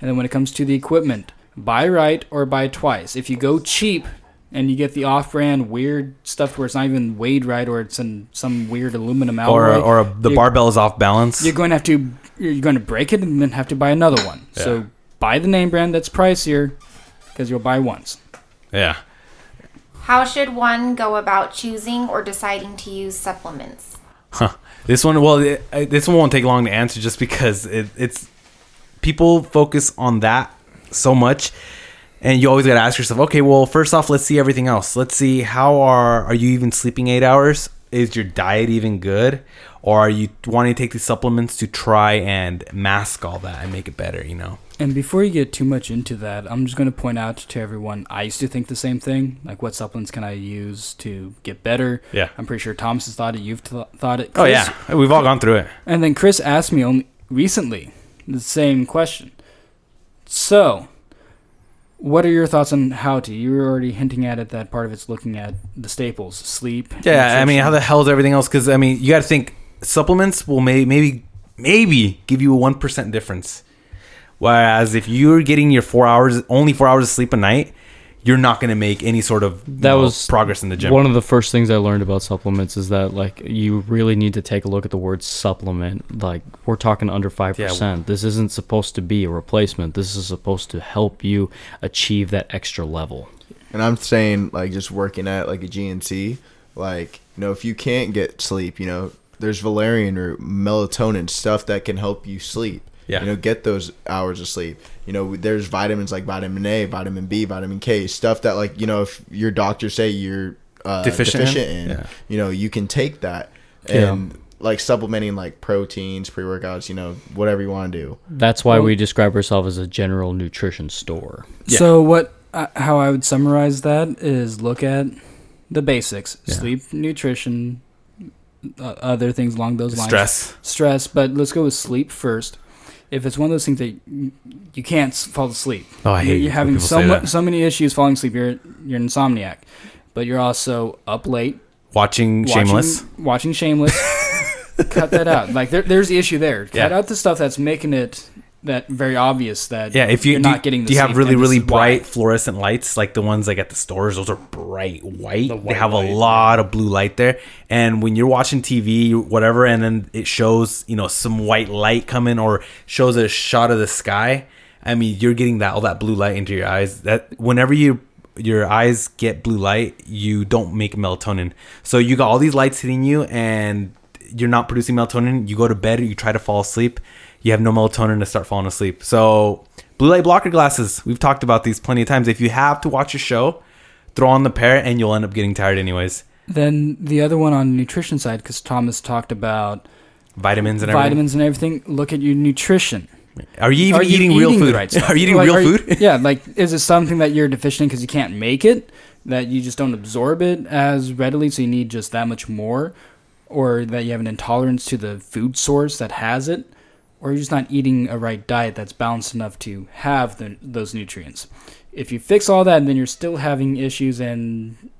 And then when it comes to the equipment, buy right or buy twice. If you go cheap and you get the off-brand weird stuff where it's not even weighed right or it's in some weird aluminum Or alloy, or the you- barbell is off balance. you're going to have to you're going to break it and then have to buy another one. Yeah. So buy the name brand that's pricier because you'll buy once. Yeah. How should one go about choosing or deciding to use supplements? Huh. This one, well, it, this one won't take long to answer just because it, it's people focus on that so much, and you always got to ask yourself, okay, well, first off, let's see everything else. Let's see how are are you even sleeping eight hours? Is your diet even good, or are you wanting to take these supplements to try and mask all that and make it better? You know? And before you get too much into that, I'm just going to point out to everyone I used to think the same thing. Like, what supplements can I use to get better? Yeah. I'm pretty sure Thomas has thought it. You've th- thought it. Oh yeah, we've all gone through it. And then Chris asked me only recently the same question. So, what are your thoughts on how to? You were already hinting at it that part of it's looking at the staples, sleep. Yeah, I mean, how the hell is everything else? Because I mean, you got to think supplements will may, maybe maybe give you a one percent difference. Whereas if you're getting your four hours, only four hours of sleep a night, you're not going to make any sort of That know, was progress in the gym. One of the first things I learned about supplements is that like you really need to take a look at the word supplement. Like we're talking under five percent. This isn't supposed to be a replacement. This is supposed to help you achieve that extra level. And I'm saying like just working at like a GNC, like you know if you can't get sleep, you know there's valerian or melatonin stuff that can help you sleep. Yeah. You know get those hours of sleep. You know there's vitamins like vitamin A, vitamin B, vitamin K, stuff that like you know if your doctor say you're uh, Deficient deficient, in? in, Yeah. you know you can take that Yeah. and like supplementing like proteins, pre workouts, you know whatever you want to do. That's why we describe ourselves as a general nutrition store. Yeah. So what? Uh, how I would summarize that is look at the basics: Yeah. sleep, nutrition, uh, other things along those lines. stress. stress. But let's go with sleep first. If it's one of those things that you, can't fall asleep, Oh, I you're, hate you're having so so many issues falling asleep. You're you're an insomniac, but you're also up late Watching watching, Shameless. Watching Shameless. Cut that out. Like there, there's the issue there. Cut Yeah. out the stuff that's making it that very obvious that Yeah, if you you're do, not getting. The do you have really really is why. bright fluorescent lights like the ones like at the stores? Those are bright white. The they have light, a lot of blue light there. And when you're watching TV, whatever, and then it shows you know some white light coming or shows a shot of the sky. I mean, you're getting that all that blue light into your eyes. That whenever you your eyes get blue light, you don't make melatonin. So you got all these lights hitting you, and you're not producing melatonin. You go to bed, you try to fall asleep, you have no melatonin to start falling asleep. So blue light blocker glasses. We've talked about these plenty of times. If you have to watch a show, throw on the pair, and you'll end up getting tired anyways. Then the other one on the nutrition side, because Thomas talked about Vitamins and everything. vitamins and everything. Look at your nutrition. Are you even Are you eating, real food? right stuff? Are you eating Like, real you- food? yeah, like is it something that you're deficient because you can't make it, that you just don't absorb it as readily, so you need just that much more, or that you have an intolerance to the food source that has it, or you're just not eating a right diet that's balanced enough to have the, those nutrients. If you fix all that and then you're still having issues and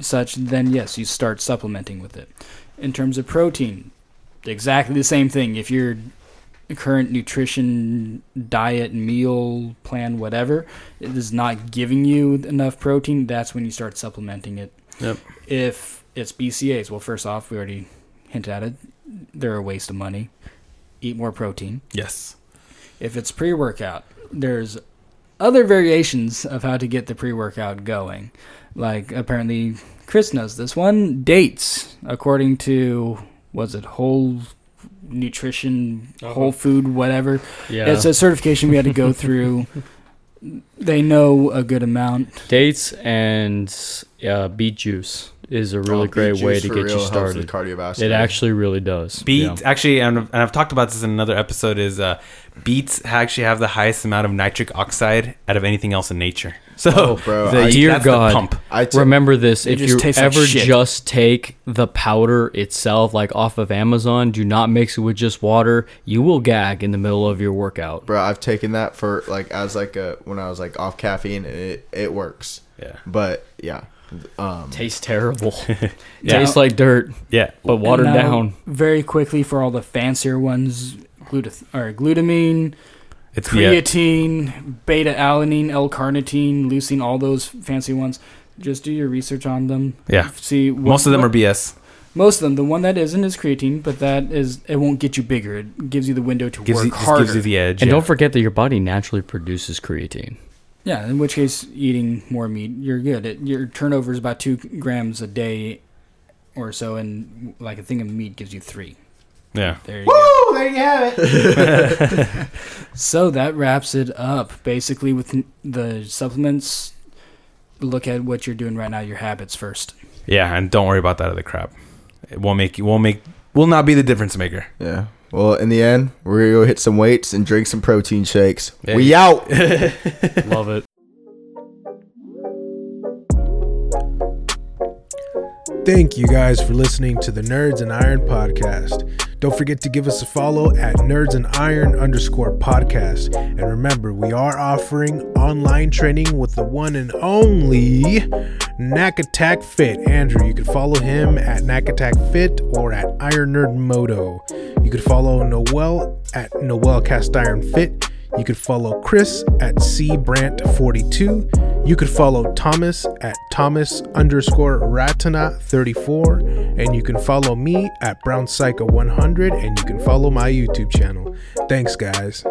such, then yes, you start supplementing with it. In terms of protein, exactly the same thing. If your current nutrition diet meal plan whatever it is not giving you enough protein that's when you start supplementing it Yep. if it's BCAAs well first off we already hinted at it they're a waste of money eat more protein. Yes. if it's pre-workout there's other variations of how to get the pre-workout going. Like apparently chris knows this. One dates according to was it whole nutrition uh-huh. whole food whatever? Yeah. it's a certification we had to go through they know a good amount Dates and uh, beet juice is a really Oh, great way juice to for get real you helps started. with cardiovascular. It actually really does. Beet Yeah. actually, and, and I've talked about this in another episode. Is uh, beets actually have the highest amount of nitric oxide out of anything else in nature. So, Oh, bro, the, I- Dear that's God, the pump. I took- remember this. It If you tastes like ever just take the powder itself, like off of Amazon, do not mix it with just water. You will gag in the middle of your workout. bro. I've taken that for like as like a when I was like off caffeine, and it it works. Yeah. But yeah, um, Tastes terrible. Yeah. Tastes like dirt, Yeah. but watered now, down. Very quickly for all the fancier ones, gluta- or glutamine, It's yeah. Uh, creatine, beta alanine, L-carnitine, leucine, all those fancy ones. Just do your research on them. Yeah. See, what- Most of them what- are BS. Most of them. The one that isn't is creatine, but that is it won't get you bigger. It gives you the window to Gives work you, harder. gives you the edge. And yeah. don't forget that your body naturally produces creatine. yeah, in which case, eating more meat, you're good. It, your turnover is about two grams a day, or so, and like a thing of meat gives you three. Yeah. There you go. Woo! There you have it. So that wraps it up. Basically, with the supplements, look at what you're doing right now. Your habits first. Yeah, and don't worry about that other crap. It won't make you won't make will not be the difference maker. yeah. Well, in the end, we're gonna go hit some weights and drink some protein shakes. Yeah. We out. Love it. Thank you guys for listening to the Nerds and Iron podcast. Don't forget to give us a follow at Nerds and Iron underscore podcast. And remember, we are offering online training with the one and only Knack Attack Fit. Andrew, you can follow him at Knack Attack Fit or at Iron Nerd Moto. You could follow Noel at Noel Cast Iron Fit. You could follow Chris at cbrant42. You could follow Thomas at Thomas underscore Ratana 34. And you can follow me at Brown Psycho 100. And you can follow my YouTube channel. Thanks, guys.